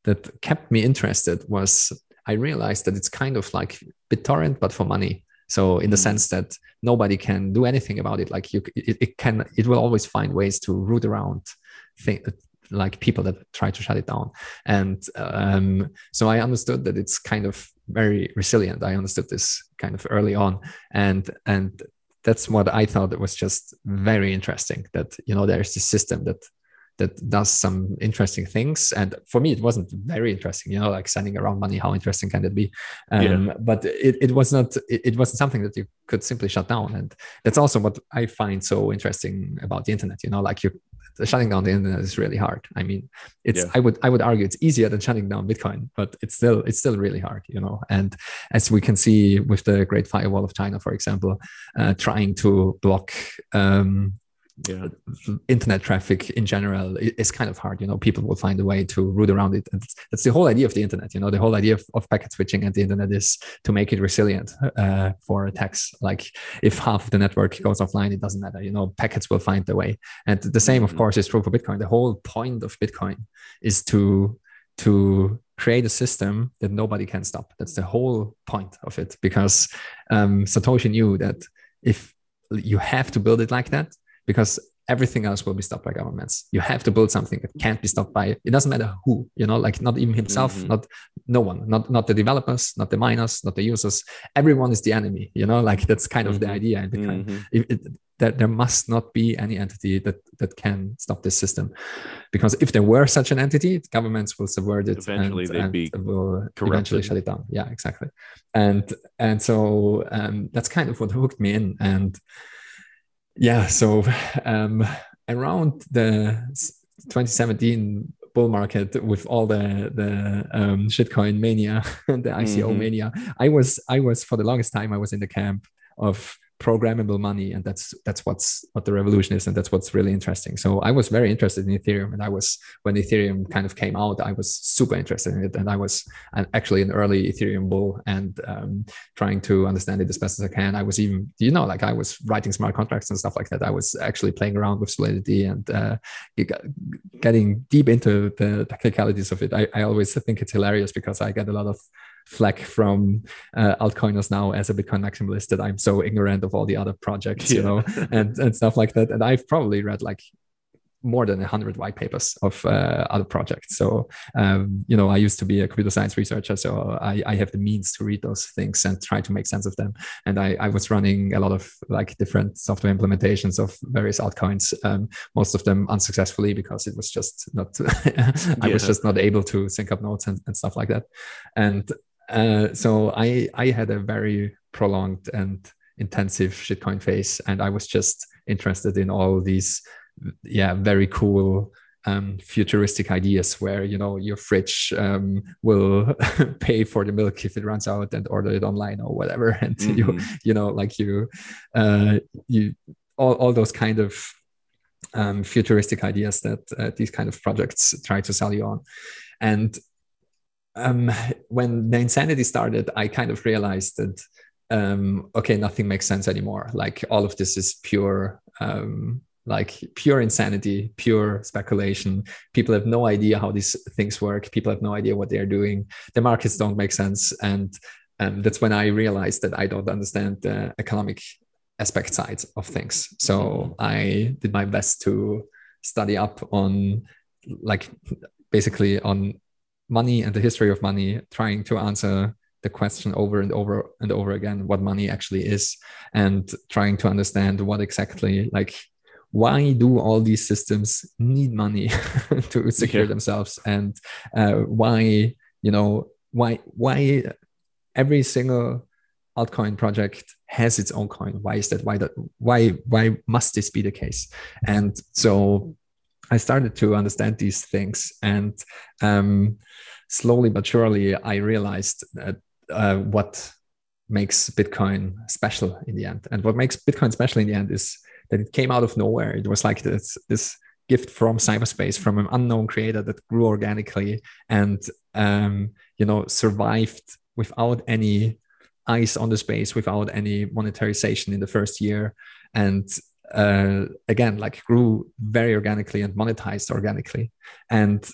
that kept me interested was I realized that it's kind of like BitTorrent but for money. So in the mm. sense that nobody can do anything about it, like you, it, it can, it will always find ways to root around thing, like people that try to shut it down. And um, so I understood that it's kind of very resilient. I understood this kind of early on, and and that's what I thought was just very interesting. That you know there's this system that that does some interesting things. And for me, it wasn't very interesting, you know, like sending around money. How interesting can it be? Um, yeah. But it, it was not, it, it, wasn't something that you could simply shut down. And that's also what I find so interesting about the internet, you know, like you, shutting down the internet is really hard. I mean, it's, yeah. I would, I would argue it's easier than shutting down Bitcoin, but it's still, it's still really hard, you know? And as we can see with the Great Firewall of China, for example, uh, trying to block, um, yeah. internet traffic in general is kind of hard. You know, people will find a way to root around it. And that's the whole idea of the internet. You know, the whole idea of, of packet switching and the internet is to make it resilient uh, for attacks. Like if half of the network goes offline, it doesn't matter. You know, packets will find their way. And the same, of mm-hmm. course, is true for Bitcoin. The whole point of Bitcoin is to to create a system that nobody can stop. That's the whole point of it. Because um, Satoshi knew that if you have to build it like that because everything else will be stopped by governments. You have to build something that can't be stopped by it doesn't matter who, you know, like not even himself, mm-hmm. not no one, not not the developers, not the miners, not the users. Everyone is the enemy, you know, like that's kind mm-hmm. of the mm-hmm. idea. And the kind, mm-hmm. it, it, that there must not be any entity that that can stop this system, because if there were such an entity, governments will subvert it. Eventually, and, they'd and be will corrupted. eventually shut it down. Yeah, exactly. And and so um, that's kind of what hooked me in and yeah, so um, around the 2017 bull market with all the the um, shitcoin mania, the ICO mm-hmm. mania, I was I was for the longest time I was in the camp of programmable money and that's that's what's what the revolution is and that's what's really interesting. So i was very interested in ethereum and i was when ethereum kind of came out i was super interested in it and i was actually an early ethereum bull and um, trying to understand it as best as i can. I was even you know like i was writing smart contracts and stuff like that. I was actually playing around with solidity and uh, getting deep into the technicalities of it. I, I always think it's hilarious because i get a lot of flack from uh, altcoiners now as a Bitcoin maximalist that I'm so ignorant of all the other projects, yeah. you know, and and stuff like that. And I've probably read like more than 100 white papers of uh, other projects. So, um, you know, I used to be a computer science researcher, so I, I, have the means to read those things and try to make sense of them. And I, I was running a lot of like different software implementations of various altcoins, um, most of them unsuccessfully because it was just not, I yeah. was just not able to sync up nodes and, and stuff like that. And uh, so I, I had a very prolonged and intensive shitcoin phase, and I was just interested in all these yeah very cool um, futuristic ideas where you know your fridge um, will pay for the milk if it runs out and order it online or whatever and mm-hmm. you you know like you uh, you all, all those kind of um, futuristic ideas that uh, these kind of projects try to sell you on and um, when the insanity started i kind of realized that um, okay nothing makes sense anymore like all of this is pure um, like pure insanity, pure speculation. People have no idea how these things work. People have no idea what they are doing. The markets don't make sense. And um, that's when I realized that I don't understand the economic aspect side of things. So I did my best to study up on like basically on money and the history of money, trying to answer the question over and over and over again what money actually is and trying to understand what exactly like why do all these systems need money to secure yeah. themselves? And uh, why you know why why every single altcoin project has its own coin? Why is that? Why that why why must this be the case? And so i started to understand these things and um, slowly but surely i realized that uh, what makes bitcoin special in the end and what makes bitcoin special in the end is that it came out of nowhere. It was like this this gift from cyberspace from an unknown creator that grew organically and um, you know survived without any eyes on the space, without any monetization in the first year, and uh, again like grew very organically and monetized organically and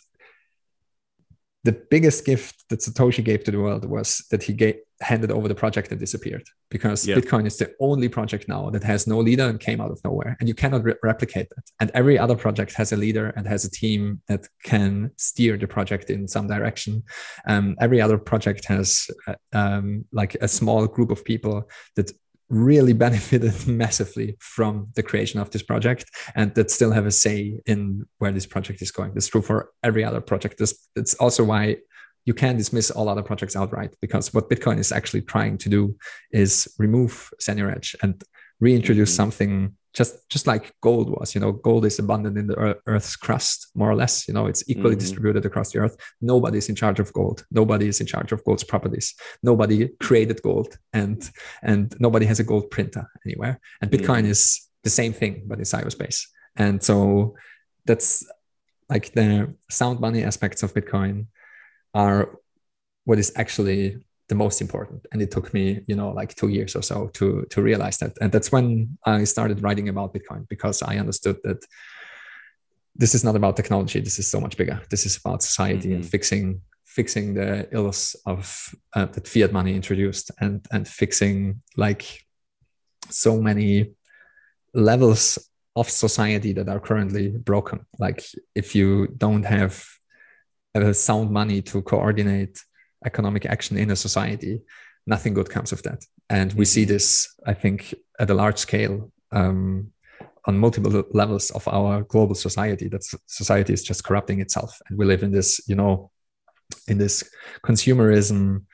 the biggest gift that Satoshi gave to the world was that he gave, handed over the project and disappeared because yeah. Bitcoin is the only project now that has no leader and came out of nowhere. And you cannot re- replicate that. And every other project has a leader and has a team that can steer the project in some direction. Um, every other project has uh, um, like a small group of people that really benefited massively from the creation of this project and that still have a say in where this project is going. That's true for every other project. This, it's also why you can dismiss all other projects outright because what Bitcoin is actually trying to do is remove seigniorage and reintroduce mm-hmm. something just just like gold was you know gold is abundant in the earth's crust more or less you know it's equally mm-hmm. distributed across the earth. Nobody is in charge of gold. Nobody is in charge of gold's properties. Nobody created gold and and nobody has a gold printer anywhere. And bitcoin mm-hmm. is the same thing but in cyberspace. And so that's like the sound money aspects of bitcoin are what is actually the most important. And it took me you know like two years or so to to realize that. And that's when i started writing about bitcoin because i understood that this is not about technology. This is so much bigger. This is about society mm-hmm. and fixing fixing the ills of uh, that fiat money introduced and and fixing like so many levels of society that are currently broken. Like if you don't have a sound money to coordinate economic action in a society, nothing good comes of that. And we see mm-hmm. this, I think, at a large scale um, on multiple levels of our global society. That society is just corrupting itself, and we live in this, you know, in this consumerism,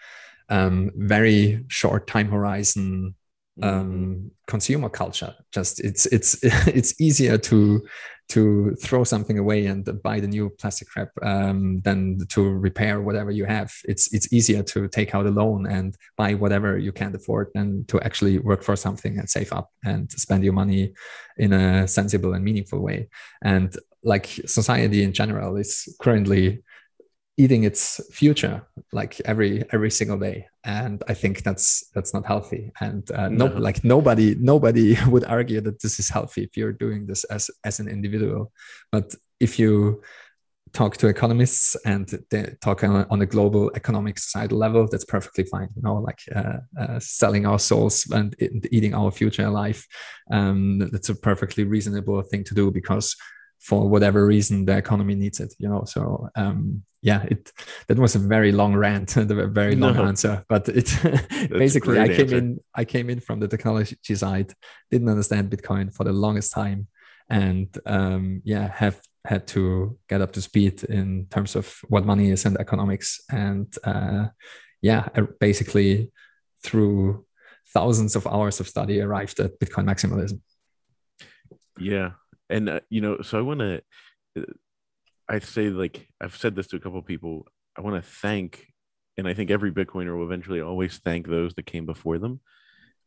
um, very short time horizon um, mm-hmm. consumer culture. Just it's it's it's easier to to throw something away and buy the new plastic wrap um, than to repair whatever you have. It's it's easier to take out a loan and buy whatever you can't afford than to actually work for something and save up and spend your money in a sensible and meaningful way. And like society in general is currently eating its future like every every single day and i think that's that's not healthy and uh, no. no. like nobody nobody would argue that this is healthy if you're doing this as as an individual but if you talk to economists and they talk on, on a global economic societal level that's perfectly fine you know like uh, uh, selling our souls and eating our future alive um, that's a perfectly reasonable thing to do because for whatever reason the economy needs it you know so um yeah it that was a very long rant and a very long no. answer but it basically i came answer. in i came in from the technology side didn't understand bitcoin for the longest time and um yeah have had to get up to speed in terms of what money is and economics and uh yeah basically through thousands of hours of study arrived at bitcoin maximalism yeah and uh, you know so i want to uh, i say like i've said this to a couple people i want to thank and i think every bitcoiner will eventually always thank those that came before them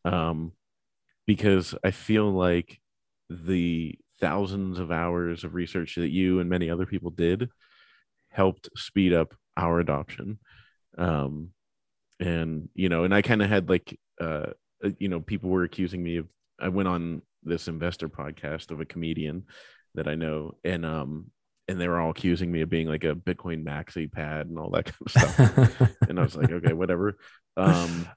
um because i feel like the thousands of hours of research that you and many other people did helped speed up our adoption um and you know and i kind of had like uh, uh you know people were accusing me of i went on this investor podcast of a comedian that I know, and um, and they were all accusing me of being like a Bitcoin maxi pad and all that kind of stuff. and I was like, okay, whatever. Um,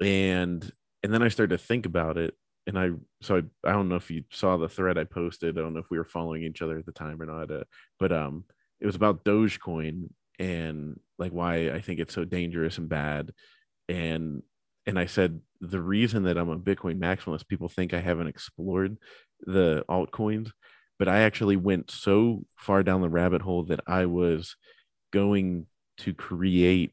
and and then I started to think about it, and I so I, I don't know if you saw the thread I posted. I don't know if we were following each other at the time or not. Uh, but um, it was about Dogecoin and like why I think it's so dangerous and bad. And and I said the reason that I'm a Bitcoin maximalist, people think I haven't explored the altcoins, but I actually went so far down the rabbit hole that I was going to create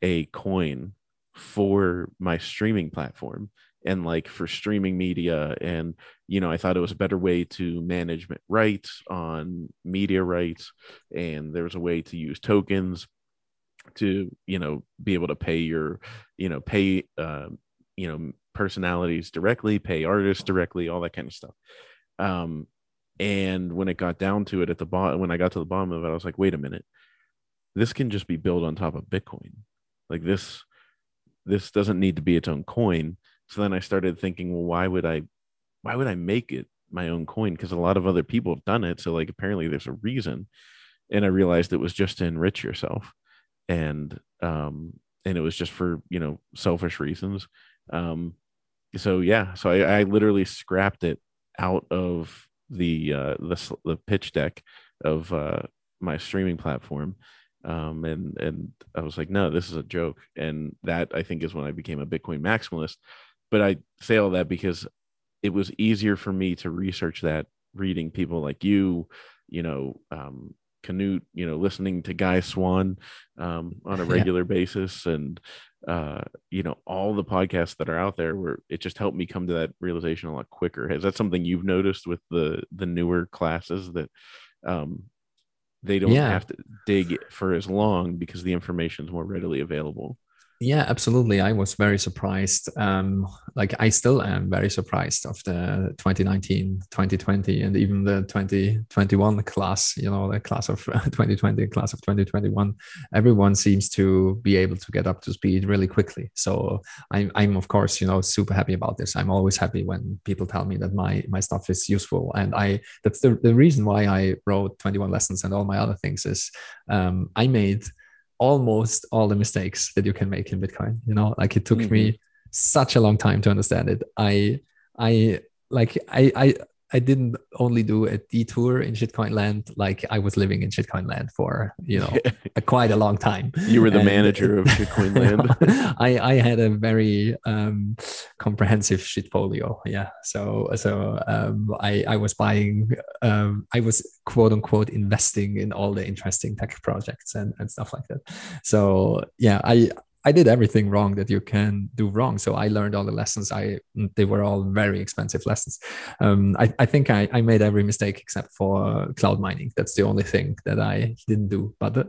a coin for my streaming platform and like for streaming media. And you know i thought it was a better way to management rights on media rights and there was a way to use tokens to you know be able to pay your you know pay uh, you know personalities directly pay artists directly all that kind of stuff um and when it got down to it at the bottom when i got to the bottom of it i was like wait a minute this can just be built on top of bitcoin like this this doesn't need to be its own coin so then I started thinking, well, why would I, why would I make it my own coin? Because a lot of other people have done it. So like apparently there's a reason. And I realized it was just to enrich yourself, and um, and it was just for you know selfish reasons. Um, so yeah, so I, I literally scrapped it out of the uh, the the pitch deck of uh, my streaming platform. Um, and and I was like, no, this is a joke, and that I think is when I became a Bitcoin maximalist. But I say all that because it was easier for me to research that reading people like you, you know, um, Knut, you know, listening to Guy Swan um, on a regular yeah. basis, and uh, you know, all the podcasts that are out there, where it just helped me come to that realization a lot quicker. Is that something you've noticed with the the newer classes that um, they don't yeah. have to dig for as long because the information is more readily available? Yeah absolutely. I was very surprised um, like i still am very surprised of the 2019 2020 and even the 2021 class you know the class of 2020 class of 2021 everyone seems to be able to get up to speed really quickly. So i'm, I'm of course you know super happy about this. I'm always happy when people tell me that my my stuff is useful. And i that's the, the reason why i wrote 21 lessons and all my other things is um, i made almost all the mistakes that you can make in Bitcoin. You know, like it took mm-hmm. me such a long time to understand it. I I like I I I didn't only do a detour in shitcoin land, like I was living in shitcoin land for you know a, quite a long time. You were the and, manager of shitcoin land. I I had a very um, comprehensive shitfolio. Yeah, so so um, I I was buying um, I was quote unquote investing in all the interesting tech projects and and stuff like that. So yeah, I I did everything wrong that you can do wrong. So I learned all the lessons. I they were all very expensive lessons. Um, I, I think I, I made every mistake except for cloud mining. That's the only thing that I didn't do. But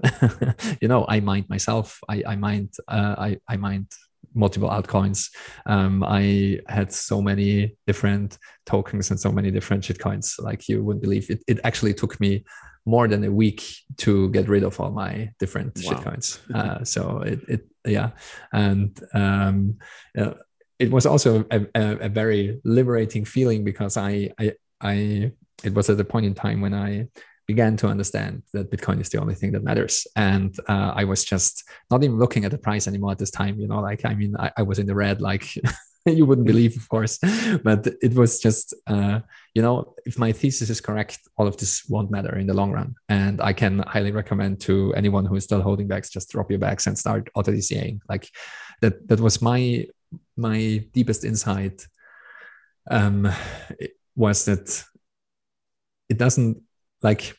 you know, I mined myself. I I mined uh, I I mined multiple altcoins. Um, I had so many different tokens and so many different shitcoins. Like you wouldn't believe it. It actually took me more than a week to get rid of all my different wow. shitcoins. Uh, so it, it, yeah, and um, uh, it was also a, a, a, very liberating feeling because I, I, I, it was at the point in time when I began to understand that Bitcoin is the only thing that matters. And uh, I was just not even looking at the price anymore at this time. You know, like I mean, I, I was in the red, like you wouldn't believe, of course, but it was just, uh, you know, if my thesis is correct, all of this won't matter in the long run. And I can highly recommend to anyone who is still holding bags, just drop your bags and start auto DCAing. Like that, that was my my deepest insight. Um, was that it doesn't like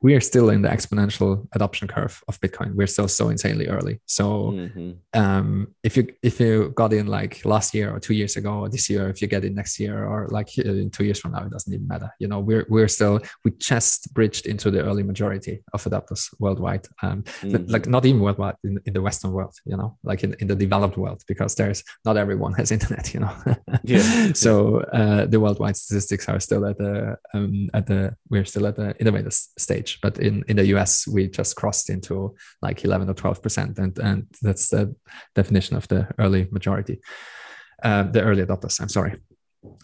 we are still in the exponential adoption curve of Bitcoin. We're still so insanely early. So mm-hmm. um, if you if you got in like last year or two years ago or this year, if you get in next year or like uh, in two years from now, it doesn't even matter. You know, we're we're still we just bridged into the early majority of adopters worldwide. Um, mm-hmm. like not even worldwide in, in the Western world. You know, like in, in the developed world because there's not everyone has internet. You know. yeah. so uh, the worldwide statistics are still at the um, at the we're still at the innovator stage but in, in the US, we just crossed into like 11 or 12%. And, and that's the definition of the early majority, uh, the early adopters. I'm sorry.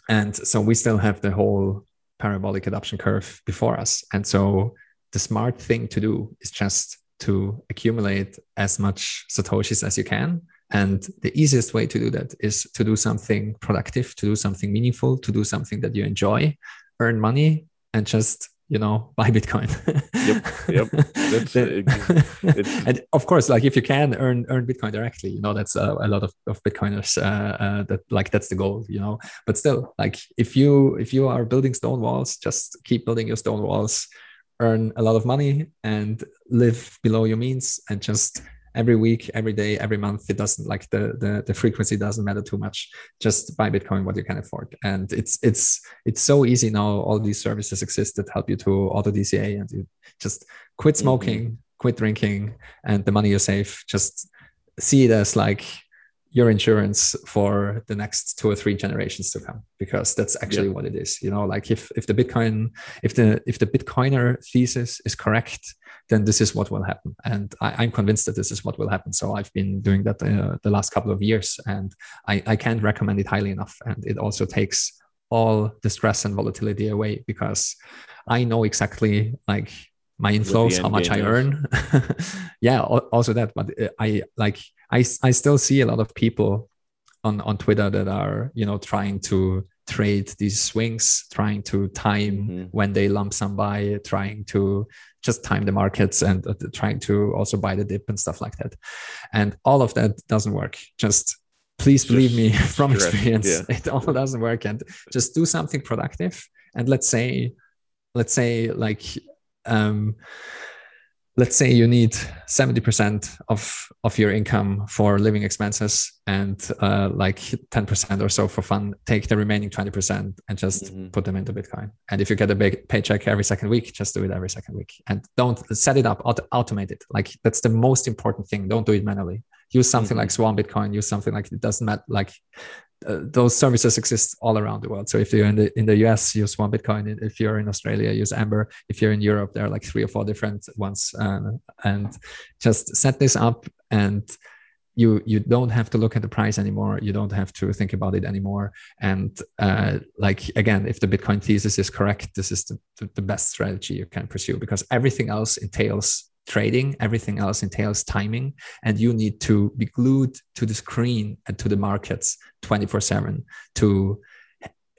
and so we still have the whole parabolic adoption curve before us and so the smart thing to do is just to accumulate as much satoshis as you can and the easiest way to do that is to do something productive to do something meaningful to do something that you enjoy earn money and just you know buy bitcoin. Yep yep. It's, and of course like if you can earn earn bitcoin directly you know that's a, a lot of, of bitcoiners uh, uh, that like that's the goal you know. But still like if you if you are building stone walls just keep building your stone walls earn a lot of money and live below your means and just every week, every day, every month. It doesn't like the the, the frequency doesn't matter too much. Just buy Bitcoin what you can afford, and it's it's it's so easy now. All these services exist that help you to auto DCA, and you just quit mm-hmm. smoking, mm-hmm. quit drinking, and the money you save just see it as like your insurance for the next two or three generations to come because that's actually yeah. what it is you know like if if the bitcoin if the if the bitcoiner thesis is correct then this is what will happen. And I, am convinced that this is what will happen. So I've been doing that uh, the last couple of years, and I, I can't recommend it highly enough. And it also takes all the stress and volatility away because I know exactly like my inflows, how much I earn. yeah, also that. But uh, I like I I still see a lot of people on on Twitter that are you know trying to trade these swings, trying to time mm-hmm. when they lump sum buy, trying to just time the markets and uh, trying to also buy the dip and stuff like that. And all of that doesn't work. Just please just believe me from experience, yeah. it all doesn't work. And just do something productive. And let's say, let's say like um let's say you need 70% of, of your income for living expenses and uh, like 10% or so for fun take the remaining 20% and just mm-hmm. put them into bitcoin. And if you get a big paycheck every second week just do it every second week. And don't set it up auto- automate it. Like that's the most important thing. Don't do it manually. Use something mm-hmm. like swan bitcoin use something like it doesn't matter like uh, those services exist all around the world. So if you're in the in the US, use Swan Bitcoin. If you're in Australia, use Amber. If you're in Europe, there are like three or four different ones. Uh, and just set this up, and you you don't have to look at the price anymore. You don't have to think about it anymore. And uh, like again, if the Bitcoin thesis is correct, this is the, the best strategy you can pursue because everything else entails trading everything else entails timing and you need to be glued to the screen and to the markets 24 7 to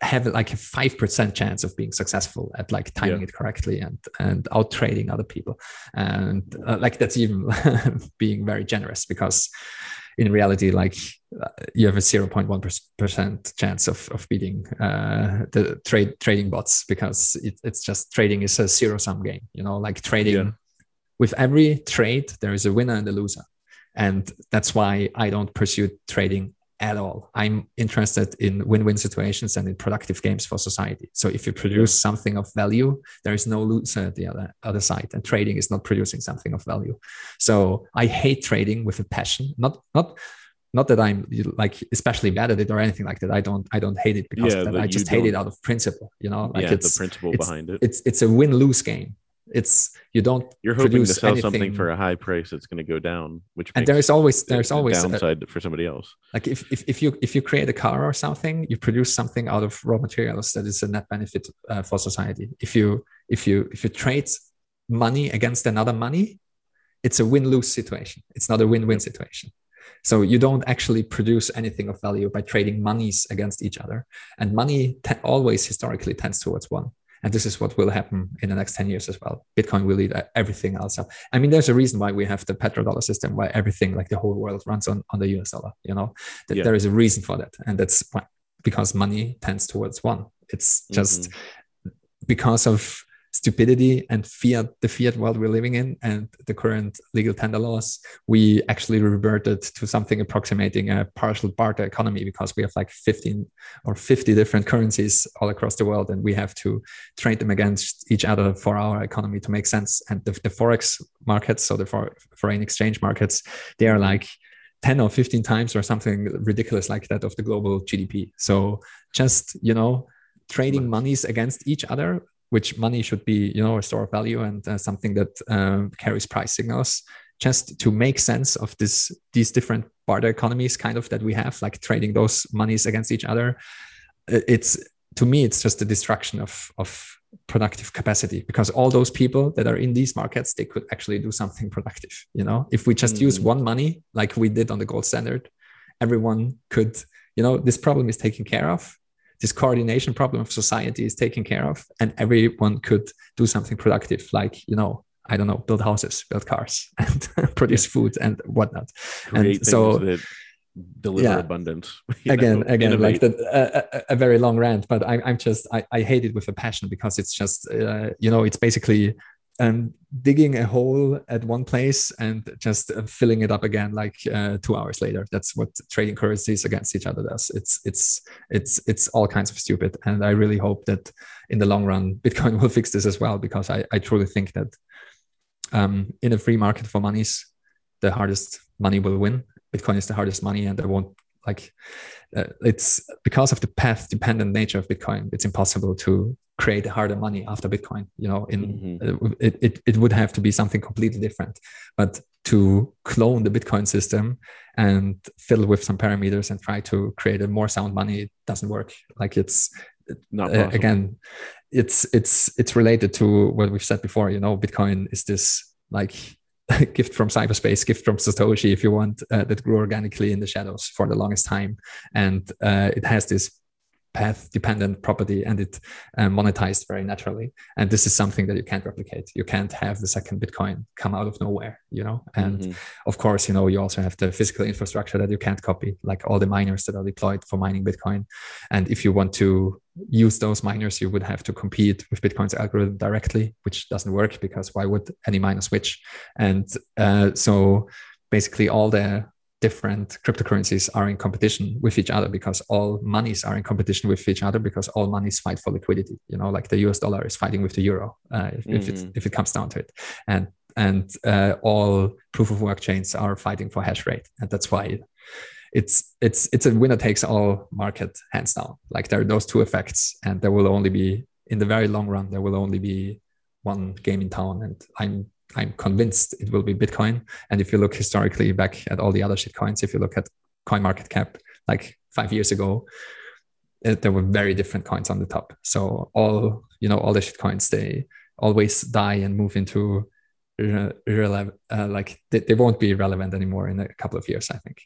have like a 5% chance of being successful at like timing yeah. it correctly and and out trading other people. And uh, like that's even being very generous because in reality like uh, you have a 0.1% chance of, of beating uh, the trade trading bots because it, it's just trading is a zero sum game you know? Like trading yeah with every trade, there is a winner and a loser. And that's why I don't pursue trading at all. I'm interested in win-win situations and in productive games for society. So if you produce something of value, there is no loser at the other other side. And trading is not producing something of value. So I hate trading with a passion. Not not not that I'm like especially bad at it or anything like that. I don't I don't hate it because yeah, I just hate it out of principle. You know, like yeah, it's the principle behind it. It's it's a win-lose game it's you don't you're hoping to sell anything. something for a high price that's going to go down which and there's always there's always downside a, for somebody else. like if, if if you if you create a car or something you produce something out of raw materials that is a net benefit uh, for society. If you if you if you trade money against another money it's a win-lose situation. It's not a win-win situation. So you don't actually produce anything of value by trading monies against each other. And money te- always historically tends towards one and this is what will happen in the next 10 years as well. Bitcoin will lead everything else up. I mean, there's a reason why we have the petrodollar system, why everything like the whole world runs on, on the US dollar, you know, that yeah. there is a reason for that. And that's because money tends towards one. It's just mm-hmm. because of stupidity and fiat the fiat world we're living in and the current legal tender laws we actually reverted to something approximating a partial barter economy because we have like 15 or 50 different currencies all across the world and we have to trade them against each other for our economy to make sense. And the, the forex markets so the for, foreign exchange markets they are like 10 or 15 times or something ridiculous like that of the global gdp so just you know trading monies against each other which money should be you know a store of value and uh, something that um, carries price signals just to make sense of this these different barter economies kind of that we have like trading those monies against each other. It's to me it's just a destruction of of productive capacity because all those people that are in these markets they could actually do something productive you know? If we just mm. use one money like we did on the gold standard everyone could you know this problem is taken care of this coordination problem of society is taken care of and everyone could do something productive like you know i don't know build houses build cars and produce food and whatnot Create and so that deliver yeah. abundance again know, again innovate. like the, a, a, very long rant but I, i'm just I, I hate it with a passion because it's just uh, you know it's basically um, digging a hole at one place and just uh, filling it up again like uh, two hours later. That's what trading currencies against each other does. It's it's it's it's all kinds of stupid. And i really hope that in the long run bitcoin will fix this as well because i, I truly think that um, in a free market for monies the hardest money will win. Bitcoin is the hardest money, and I won't like uh, it's because of the path dependent nature of Bitcoin. It's impossible to create harder money after Bitcoin. You know, in mm-hmm. uh, it, it it would have to be something completely different. But to clone the Bitcoin system and fiddle with some parameters and try to create a more sound money it doesn't work. Like it's not uh, again, it's it's it's related to what we've said before. You know, Bitcoin is this like gift from cyberspace, gift from Satoshi, if you want, uh, that grew organically in the shadows for the longest time. And uh, it has this path dependent property and it uh, monetized very naturally and this is something that you can't replicate you can't have the second bitcoin come out of nowhere you know and mm-hmm. of course you know you also have the physical infrastructure that you can't copy like all the miners that are deployed for mining bitcoin and if you want to use those miners you would have to compete with bitcoin's algorithm directly which doesn't work because why would any miner switch? And uh, so basically all the different cryptocurrencies are in competition with each other because all monies are in competition with each other because all monies fight for liquidity. You know like the us dollar is fighting with the euro uh, if, mm. if, it, if it comes down to it. And and uh, all proof of work chains are fighting for hash rate. And that's why it's it's it's a winner takes all market hands down like there are those two effects and there will only be in the very long run there will only be one game in town and i'm I'm convinced it will be Bitcoin. And if you look historically back at all the other shit coins, if you look at Coin Market Cap like five years ago, uh, there were very different coins on the top. So all you know, all the shit coins they always die and move into. Uh, like they, they, won't be relevant anymore in a couple of years. I think.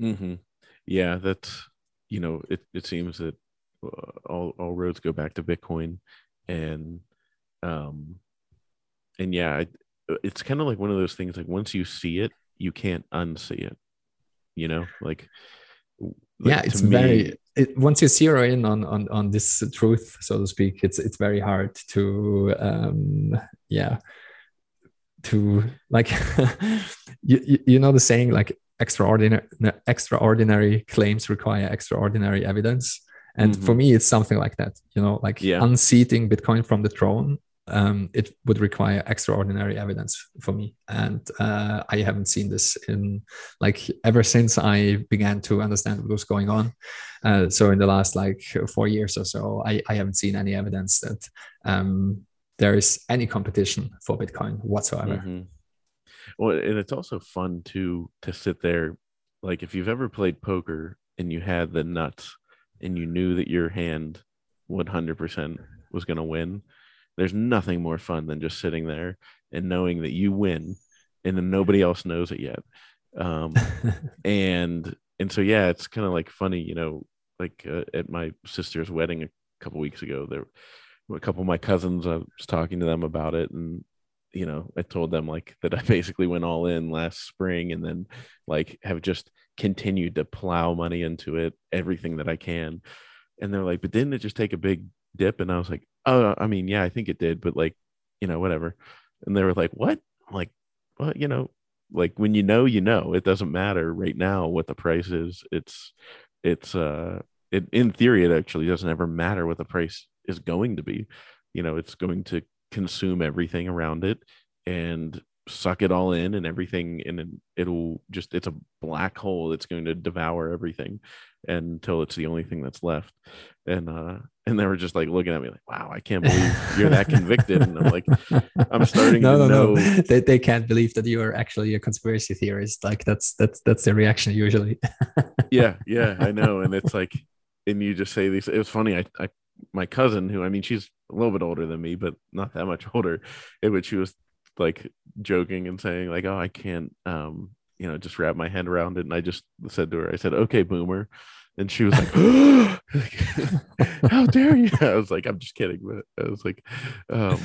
Mm-hmm. Yeah, that's you know, it it seems that uh, all all roads go back to Bitcoin, and um, and yeah, it's kind of like one of those things like once you see it you can't unsee it you know like, like yeah it's me, very it, once you zero in on, on on this truth so to speak it's it's very hard to um yeah to like you, you know the saying like extraordinary extraordinary claims require extraordinary evidence and mm-hmm. for me it's something like that you know like yeah. unseating bitcoin from the throne um, it would require extraordinary evidence for me. And uh, I haven't seen this in like ever since I began to understand what was going on. Uh, so in the last like four years or so, I, I haven't seen any evidence that um, there is any competition for Bitcoin whatsoever. Mm-hmm. Well, and it's also fun to to sit there, like if you've ever played poker and you had the nuts and you knew that your hand 100% was going to win there's nothing more fun than just sitting there and knowing that you win and then nobody else knows it yet. Um, and and so yeah it's kind of like funny you know like uh, at my sister's wedding a couple weeks ago there a couple of my cousins i was talking to them about it and you know i told them like that i basically went all in last spring and then like have just continued to plow money into it everything that i can. And they're like but didn't it just take a big dip? And i was like oh i mean yeah i think it did but like you know whatever. And they were like what? I'm like well you know like when you know you know. It doesn't matter right now what the price is. It's it's uh it, in theory it actually doesn't ever matter what the price is going to be. You know it's going to consume everything around it and suck it all in and everything and it'll just it's a black hole that's going to devour everything until it's the only thing that's left and uh and they were just like looking at me like wow i can't believe you're that convicted and i'm like i'm starting no, to no, know no. They, they can't believe that you are actually a conspiracy theorist like that's that's that's the reaction usually yeah yeah i know and it's like and you just say these. It was funny. I, I my cousin, who I mean, she's a little bit older than me, but not that much older. It would she was like joking and saying like, "Oh, I can't, um, you know, just wrap my head around it." And I just said to her, I said, "Okay, boomer," and she was like, "How dare you?" I was like, "I'm just kidding," but I was like, um,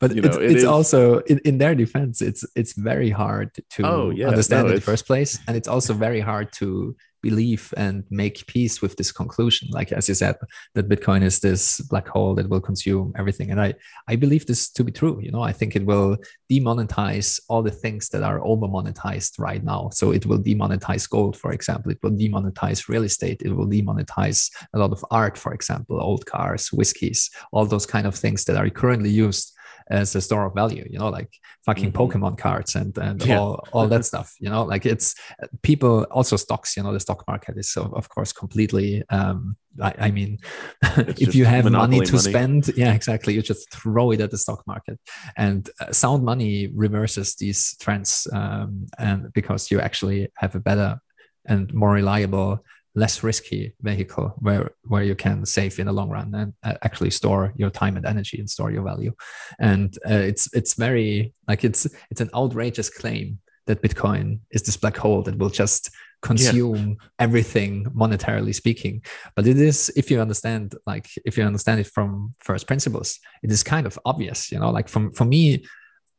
but you know, it's, it it's also in, in, their defense it's it's very hard to oh, yeah, understand no, in the first place and it's also very hard to believe and make peace with this conclusion. Like as you said that bitcoin is this black hole that will consume everything. And i i believe this to be true. You know i think it will demonetize all the things that are over monetized right now. So it will demonetize gold for example. It will demonetize real estate. It will demonetize a lot of art for example old cars whiskeys all those kind of things that are currently used as a store of value you know like fucking mm-hmm. pokemon cards and and yeah. all, all that stuff you know like it's people also stocks you know the stock market is so of course completely um i, I mean if you have money to money. spend yeah exactly you just throw it at the stock market and uh, sound money reverses these trends um, and because you actually have a better and more reliable less risky vehicle where where you can save in the long run and uh, actually store your time and energy and store your value. And uh, it's it's very like it's it's an outrageous claim that bitcoin is this black hole that will just consume yeah. everything monetarily speaking. But it is if you understand like if you understand it from first principles it is kind of obvious you know like from for me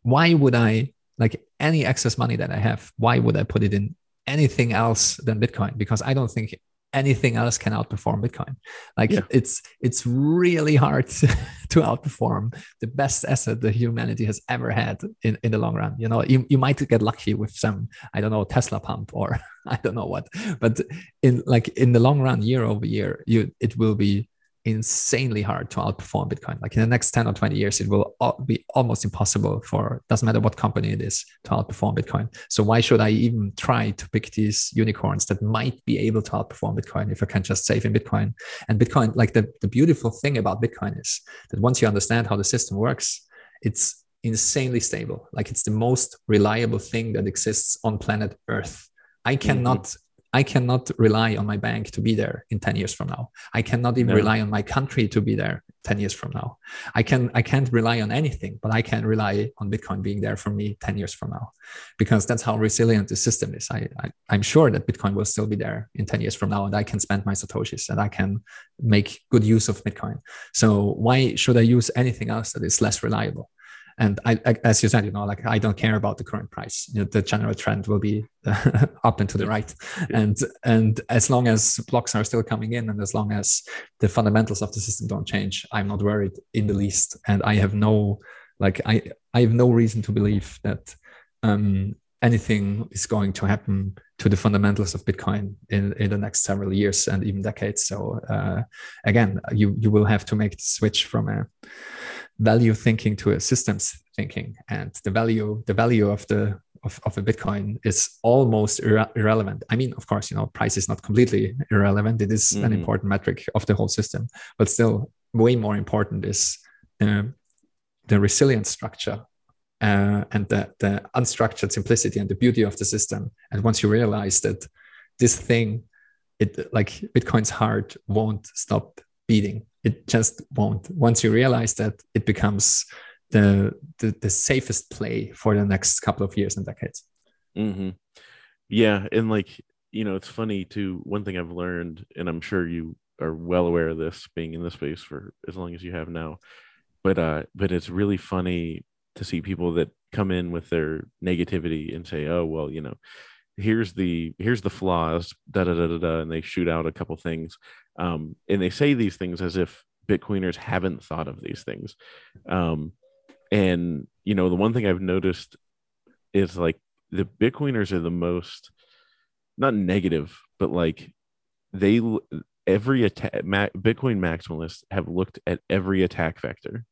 why would i like any excess money that i have why would i put it in anything else than bitcoin? Because i don't think anything else can outperform bitcoin like yeah. it's it's really hard to, to, outperform the best asset that humanity has ever had in, in the long run you know you, you might get lucky with some i don't know tesla pump or i don't know what but in like in the long run year over year you it will be insanely hard to outperform Bitcoin. Like in the next 10 or 20 years, it will be almost impossible for, doesn't matter what company it is, to outperform Bitcoin. So why should I even try to pick these unicorns that might be able to outperform Bitcoin if I can just save in Bitcoin? And Bitcoin, like the, the beautiful thing about Bitcoin is that once you understand how the system works, it's insanely stable. Like it's the most reliable thing that exists on planet Earth. I cannot mm-hmm. I cannot rely on my bank to be there in 10 years from now. I cannot even no. rely on my country to be there 10 years from now. I can I can't rely on anything, but I can rely on Bitcoin being there for me 10 years from now. Because that's how resilient the system is. I, I am sure that Bitcoin will still be there in 10 years from now and I can spend my Satoshis and I can make good use of Bitcoin. So why should I use anything else that is less reliable? And I, I, as you said, you know, like I don't care about the current price. You know, the general trend will be up and to the right, and and as long as blocks are still coming in, and as long as the fundamentals of the system don't change, I'm not worried in the least. And I have no, like, I I have no reason to believe that um, anything is going to happen to the fundamentals of Bitcoin in, in the next several years and even decades. So uh, again, you you will have to make the switch from a value thinking to a systems thinking and the value the value of the of, of a bitcoin is almost irre- irrelevant. I mean of course you know price is not completely irrelevant. It is mm. an important metric of the whole system but still way more important is uh, the resilience structure uh, and the, the unstructured simplicity and the beauty of the system. And once you realize that this thing it like bitcoin's heart won't stop beating it just won't. Once you realize that, it becomes the the, the safest play for the next couple of years and decades. Mm-hmm. Yeah, and like you know, it's funny too. One thing I've learned, and I'm sure you are well aware of this, being in the space for as long as you have now. But uh, but it's really funny to see people that come in with their negativity and say, "Oh, well, you know, here's the here's the flaws da da da da, da and they shoot out a couple things um, and they say these things as if bitcoiners haven't thought of these things. Um, and you know the one thing i've noticed is like the bitcoiners are the most not negative but like they every attack ma- bitcoin maximalists have looked at every attack vector.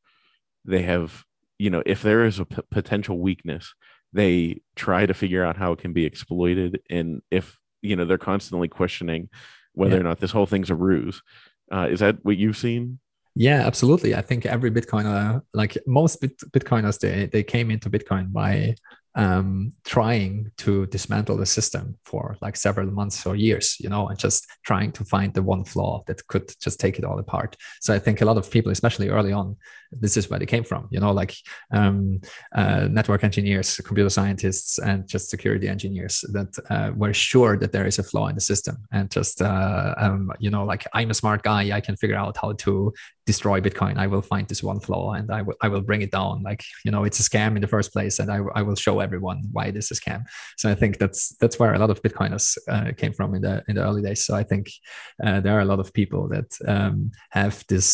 They have you know if there is a p- potential weakness they try to figure out how it can be exploited. And if you know they're constantly questioning whether yeah. or not this whole thing's a ruse. Uh, is that what you've seen? Yeah absolutely. I think every bitcoiner like most Bit- bitcoiners they, they came into bitcoin by um, trying to dismantle the system for like several months or years, you know, and just trying to find the one flaw that could just take it all apart. So I think a lot of people, especially early on, this is where they came from, you know, like um, uh, network engineers, computer scientists, and just security engineers that uh, were sure that there is a flaw in the system, and just uh, um, you know, like I'm a smart guy, I can figure out how to destroy Bitcoin. I will find this one flaw and I will I will bring it down. Like you know, it's a scam in the first place, and I, I will show everyone why this a scam. So I think that's that's where a lot of Bitcoiners uh, came from in the in the early days. So I think uh, there are a lot of people that um, have this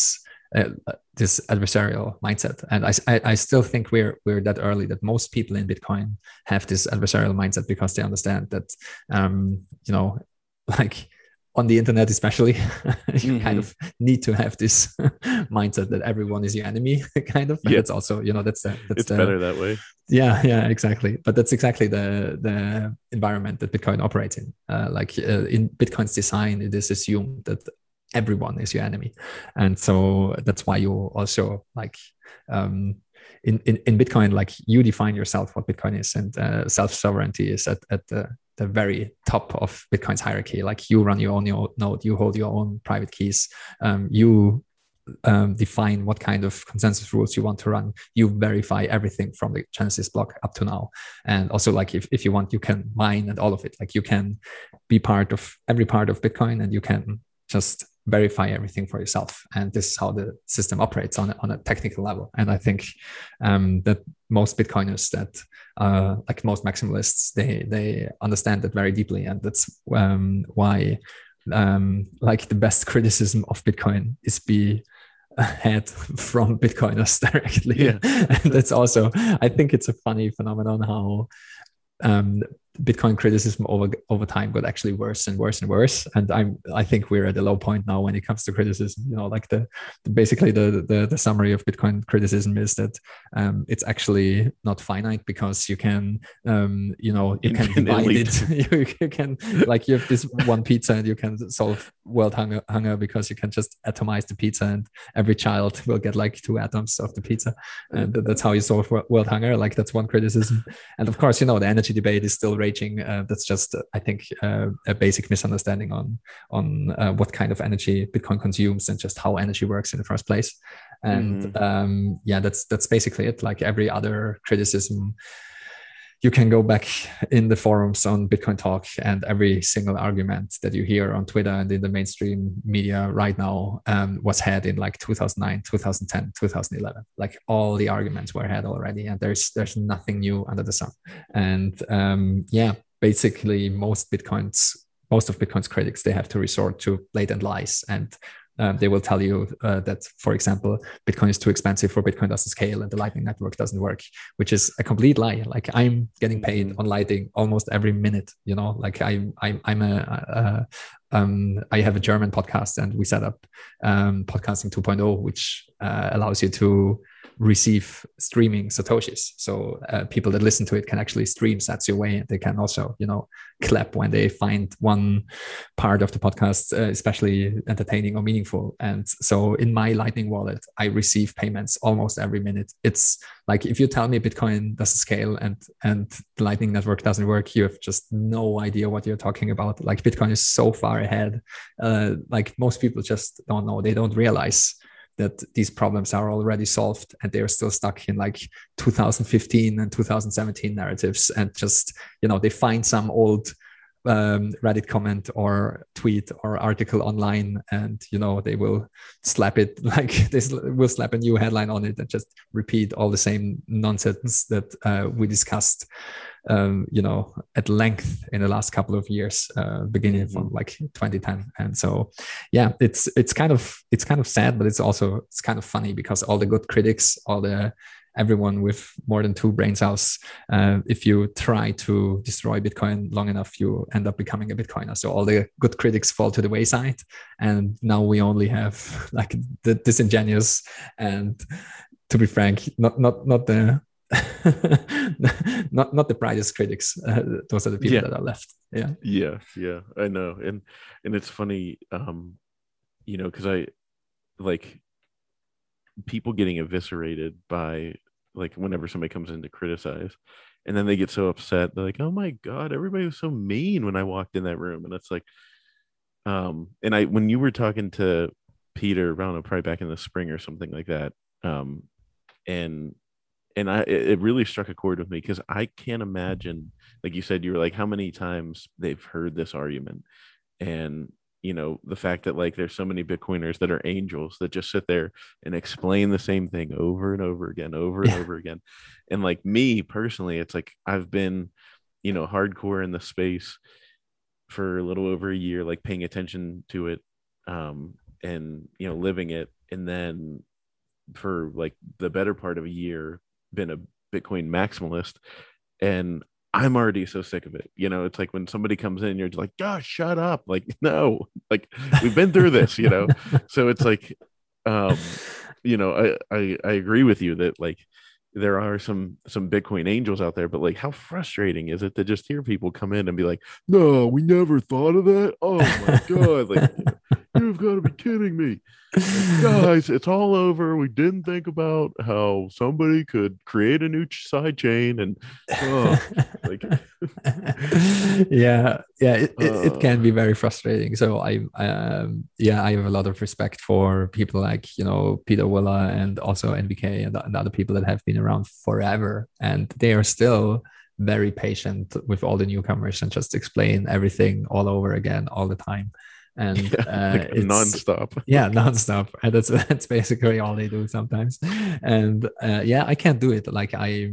uh, this adversarial mindset and I, I, I still think we're we're that early that most people in bitcoin have this adversarial mindset because they understand that um you know like on the internet especially you mm-hmm. kind of need to have this mindset that everyone is your enemy kind of yeah. it's also you know that's the, that's it's the, better that way yeah yeah exactly but that's exactly the the environment that bitcoin operates in uh, like uh, in bitcoin's design it is assumed that everyone is your enemy and so that's why you also like um in, in, in Bitcoin, like you define yourself what Bitcoin is, and uh, self sovereignty is at, at the the very top of Bitcoin's hierarchy. Like you run your own your node, you hold your own private keys, um, you um, define what kind of consensus rules you want to run. You verify everything from the Genesis block up to now. And also, like if, if you want, you can mine and all of it. Like you can be part of every part of Bitcoin and you can just verify everything for yourself. And this is how the system operates on a, on a technical level. And I think um, that most Bitcoiners that uh, like most maximalists, they they understand that very deeply, and that's um, why um, like the best criticism of Bitcoin is be ahead from Bitcoiners directly. Yeah. and that's also I think it's a funny phenomenon how um, Bitcoin criticism over over time got actually worse and worse and worse. And I'm I think we're at a low point now when it comes to criticism. You know, like the, the basically the, the, the summary of Bitcoin criticism is that um, it's actually not finite because you can um, you know you can divide it. you, you, can like you have this one pizza and you can solve world hunger, hunger because you can just atomize the pizza and every child will get like two atoms of the pizza and that's how you solve world hunger. Like that's one criticism. And of course, you know the energy debate is still raging. Uh, that's just, I think, uh, a basic misunderstanding on on uh, what kind of energy Bitcoin consumes and just how energy works in the first place. And mm-hmm. um, yeah, that's that's basically it. Like every other criticism you can go back in the forums on Bitcoin Talk and every single argument that you hear on Twitter and in the mainstream media right now um, was had in like 2009, 2010, 2011. Like all the arguments were had already, and there's there's nothing new under the sun. And um, yeah, basically most Bitcoins, most of Bitcoin's critics, they have to resort to blatant lies and um, they will tell you uh, that, for example, Bitcoin is too expensive for Bitcoin doesn't scale and the Lightning Network doesn't work, which is a complete lie. Like I'm getting paid mm-hmm. on Lightning almost every minute. You know, like I, I I'm a, a um, I have a German podcast and we set up um, podcasting 2.0, which uh, allows you to receive streaming satoshis. So uh, people that listen to it can actually stream sats your way. And they can also you know clap when they find one part of the podcast uh, especially entertaining or meaningful. And so in my lightning wallet i receive payments almost every minute. It's like if you tell me bitcoin doesn't scale and and the lightning network doesn't work you have just no idea what you're talking about. Like bitcoin is so far ahead. Uh, like most people just don't know. They don't realize that these problems are already solved and they're still stuck in like 2015 and 2017 narratives and just you know they find some old um, reddit comment or tweet or article online and you know they will slap it like they will slap a new headline on it and just repeat all the same nonsense that uh, we discussed um, you know, at length in the last couple of years, uh, beginning from mm-hmm. like 2010. And so, yeah, it's it's kind of it's kind of sad, but it's also it's kind of funny because all the good critics, all the everyone with more than two brain cells, uh, if you try to destroy Bitcoin long enough, you end up becoming a Bitcoiner. So all the good critics fall to the wayside, and now we only have like the disingenuous and to be frank, not not not the not not the brightest critics. Uh, those are the people yeah. that are left. Yeah. Yeah, yeah, I know, and and it's funny, um, you know, because I like people getting eviscerated by like whenever somebody comes in to criticize and then they get so upset they're like oh my god everybody was so mean when i walked in that room. And it's like um and i when you were talking to peter i don't know probably back in the spring or something like that um and and i it really struck a chord with me because i can't imagine like you said you were like how many times they've heard this argument? And you know the fact that like there's so many bitcoiners that are angels that just sit there and explain the same thing over and over again over and Yeah. over again. And like me personally it's like i've been you know hardcore in the space for a little over a year like paying attention to it um and you know living it. And then for like the better part of a year been a bitcoin maximalist. And i'm already so sick of it you know it's like when somebody comes in you're just like gosh shut up like no like we've been through this you know? So it's like um you know I, I i agree with you that like there are some some bitcoin angels out there but like how frustrating is it to just hear people come in and be like no we never thought of that. Oh my god like you've got to be kidding me. Guys it's all over. We didn't think about how somebody could create a new side chain and oh, like yeah yeah it, it, it can Uh. be very frustrating. So i um yeah i have a lot of respect for people like you know pieter wuille and also nvk and, and other people that have been around forever. And they are still very patient with all the newcomers and just explain everything all over again all the time and yeah, uh, like it's- nonstop. Yeah nonstop. And that's that's basically all they do sometimes. And uh, yeah i can't do it. Like i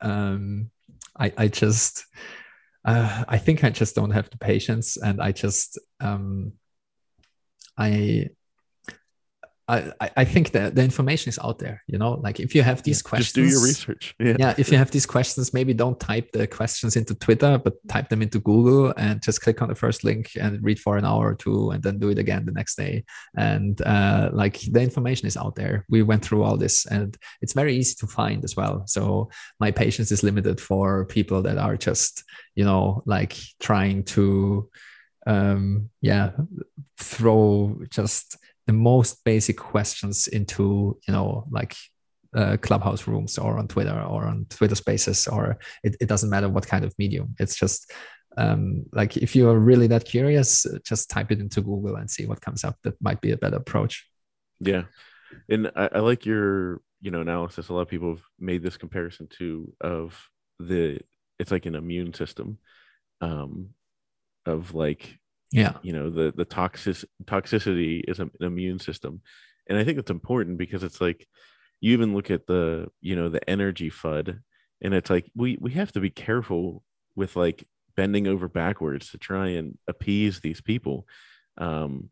um i i just uh, i think i just don't have the patience. And i just um i I, I- think that the information is out there, you know, like if you have these questions, just do your research. Yeah. yeah if you have these questions maybe don't type the questions into twitter but type them into google and just click on the first link and read for an hour or two and then do it again the next day. And uh, like the information is out there. We went through all this and it's very easy to find as well. So my patience is limited for people that are just you know like trying to um yeah throw just the most basic questions into you know like uh, clubhouse rooms or on twitter or on twitter spaces or it, it doesn't matter what kind of medium. It's just um, like if you're really that curious just type it into google and see what comes up. That might be a better approach. Yeah, and I, I like your you know analysis. A lot of people have made this comparison too of the it's like an immune system, um, of like yeah you know the the toxic toxicity is an immune system, and I think it's important because it's like you even look at the you know the energy fud, and it's like we we have to be careful with like bending over backwards to try and appease these people. Um,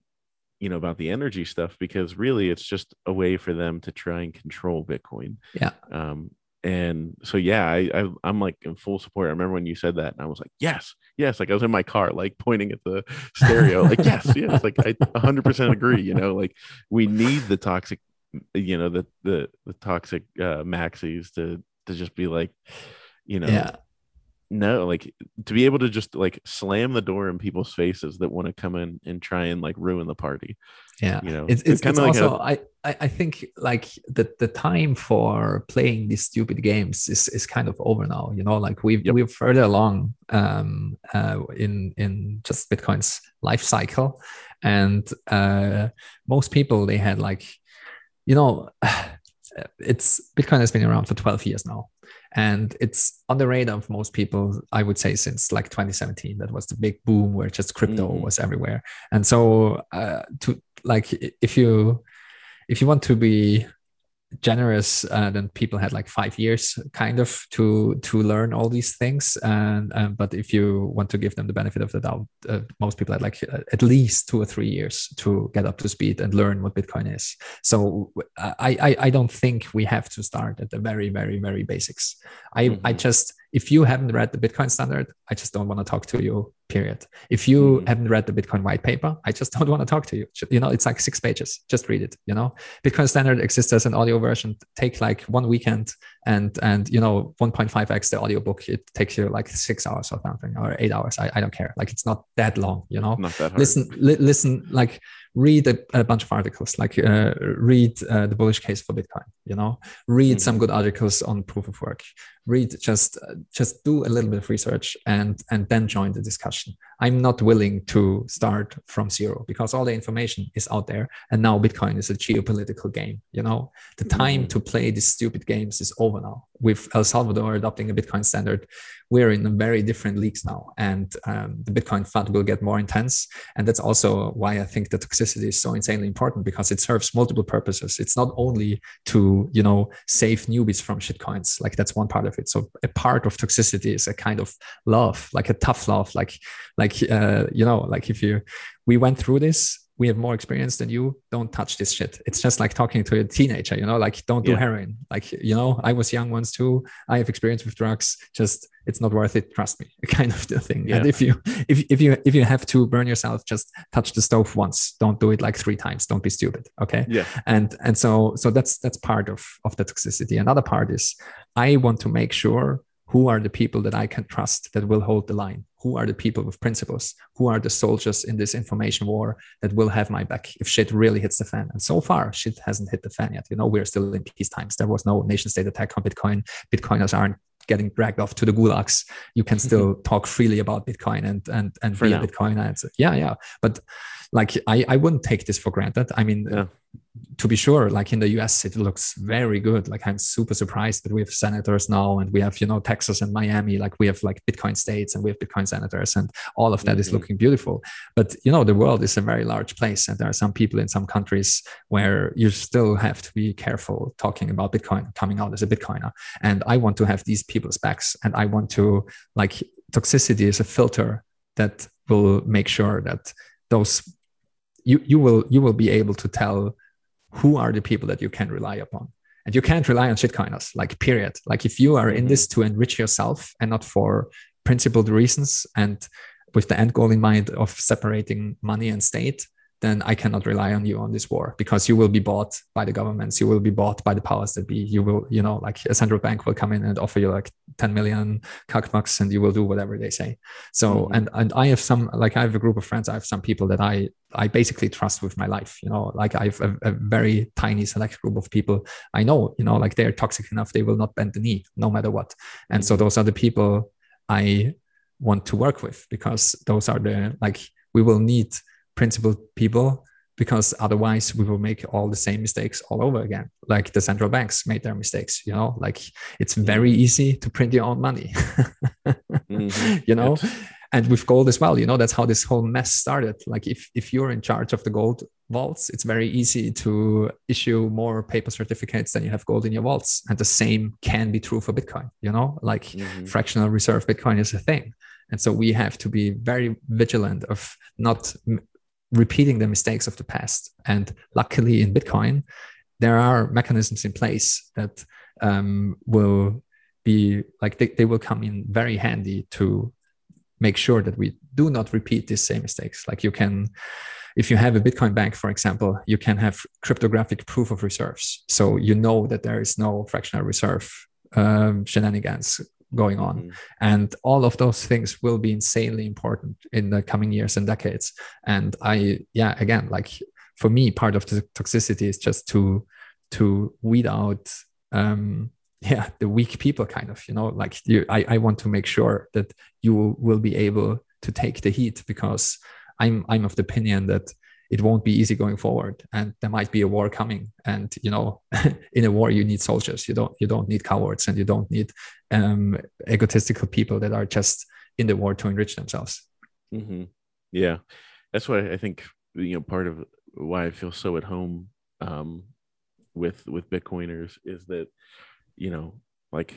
you know about the energy stuff because really it's just a way for them to try and control bitcoin Yeah. um and so yeah I, I i'm like in full support. I remember when you said that and i was like yes yes like i was in my car like pointing at the stereo like yes yes like i 100% agree you know like we need the toxic you know the the the toxic uh maxis to to just be like you know yeah no like to be able to just like slam the door in people's faces that want to come in and try and like ruin the party yeah you know it's, it's, kind of like also a, I, I think like the the time for playing these stupid games is is kind of over now. You know, like we've Yep. we're further along um, uh, in in just Bitcoin's life cycle, and uh, most people they had like, you know, it's Bitcoin has been around for twelve years now, and it's on the radar of most people. I would say since like 2017, that was the big boom where just crypto Mhm. was everywhere, and so uh, to like if you if you want to be generous uh, then people had like five years kind of to to learn all these things. And um, but if you want to give them the benefit of the doubt uh, most people had like uh, at least two or three years to get up to speed and learn what bitcoin is. So i i, I don't think we have to start at the very very very basics. I i Mhm. just if you haven't read the bitcoin standard i just don't want to talk to you period. If you Mhm. haven't read the bitcoin white paper i just don't want to talk to you. You know it's like six pages. Just read it you know? Bitcoin standard exists as an audio version take like one weekend and and you know 1.5x the audiobook it takes you like six hours or something or eight hours i, I don't care. Like it's not that long you know? Not that hard. listen li- listen like read a, a bunch of articles like uh, read uh, the bullish case for bitcoin you know? Read some Mhm. good articles on proof of work. Read just uh, just do a little bit of research and and then join the discussion. I'm not willing to start from zero because all the information is out there and now bitcoin is a geopolitical game you know? The time Mhm. to play these stupid games is over now. With el salvador adopting a bitcoin standard. We're in very different leagues now and um, the bitcoin fud will get more intense. And that's also why i think the toxicity is so insanely important because it serves multiple purposes. It's not only to you know save newbies from shitcoins like that's one part of it. So a part of toxicity is a kind of love like a tough love. Like like uh, you know like if you we went through this we have more experience than you don't touch this shit. It's just like talking to a teenager you know like don't do Yeah. heroin. Like you know i was young once too. I have experience with drugs. Just it's not worth it. Trust me. Kind of the thing. And if you if, if you if you have to burn yourself just touch the stove once. Don't do it like three times. Don't be stupid. Okay? Yeah. and and so so that's that's part of of the toxicity. Another part is i want to make sure who are the people that i can trust that will hold the line who are the people with principles? Who are the soldiers in this information war that will have my back if shit really hits the fan? And so far shit hasn't hit the fan yet. You know we're still in peace times. There was no nation state attack on bitcoin. Bitcoiners aren't getting dragged off to the gulags. You can mm-hmm. still talk freely about bitcoin and and and For be a bitcoiner. And yeah yeah. But like i i wouldn't take this for granted. I mean Yeah. to be sure like in the us it looks very good. Like i'm super surprised that we have senators now and we have you know texas and miami. Like we have like bitcoin states and we have bitcoin senators and all of that is Mhm. looking beautiful. But you know the world is a very large place and there are some people in some countries where you still have to be careful talking about bitcoin coming out as a bitcoiner. And i want to have these people's backs and i want to like toxicity is a filter that will make sure that those you you will you will be able to tell who are the people that you can rely upon and you can't rely on shitcoiners like period like if you are in Mhm. this to enrich yourself and not for principled reasons and with the end goal in mind of separating money and state then i cannot rely on you on this war because you will be bought by the governments. You will be bought by the powers that be. You will you know like a central bank will come in and offer you like 10 million bucks and you will do whatever they say. So Mhm. and and i have some like i have a group of friends. I have some people that i i basically trust with my life you know like i have a, a very tiny select group of people. I know you know like they're toxic enough. They will not bend the knee no matter what. And so Mhm. those are the people i want to work with because those are the like we will need principled people because otherwise we will make all the same mistakes all over again. Like the central banks made their mistakes you know like it's very easy to print your own money. Mhm. you know? And with gold as well you know that's how this whole mess started. Like if if you're in charge of the gold vaults it's very easy to issue more paper certificates than you have gold in your vaults. And the same can be true for bitcoin you know? Like Mhm. fractional reserve bitcoin is a thing. And so we have to be very vigilant of not repeating the mistakes of the past. And luckily in bitcoin there are mechanisms in place that um, will be like they, they will come in very handy to make sure that we do not repeat these same mistakes. Like you can if you have a bitcoin bank for example you can have cryptographic proof of reserves. So you know that there is no fractional reserve um, shenanigans going on Mhm. and all of those things will be insanely important in the coming years and decades and i yeah again like for me part of the toxicity is just to to weed out um yeah the weak people kind of you know like you i, I want to make sure that you will be able to take the heat because i'm i'm of the opinion that it won't be easy going forward. And there might be a war coming. And you know in a war you need soldiers. You don't you don't need cowards. And you don't need um egotistical people that are just in the war to enrich themselves. Hmm Yeah, that's why I think you know part of why I feel so at home um, with with Bitcoiners is that you know like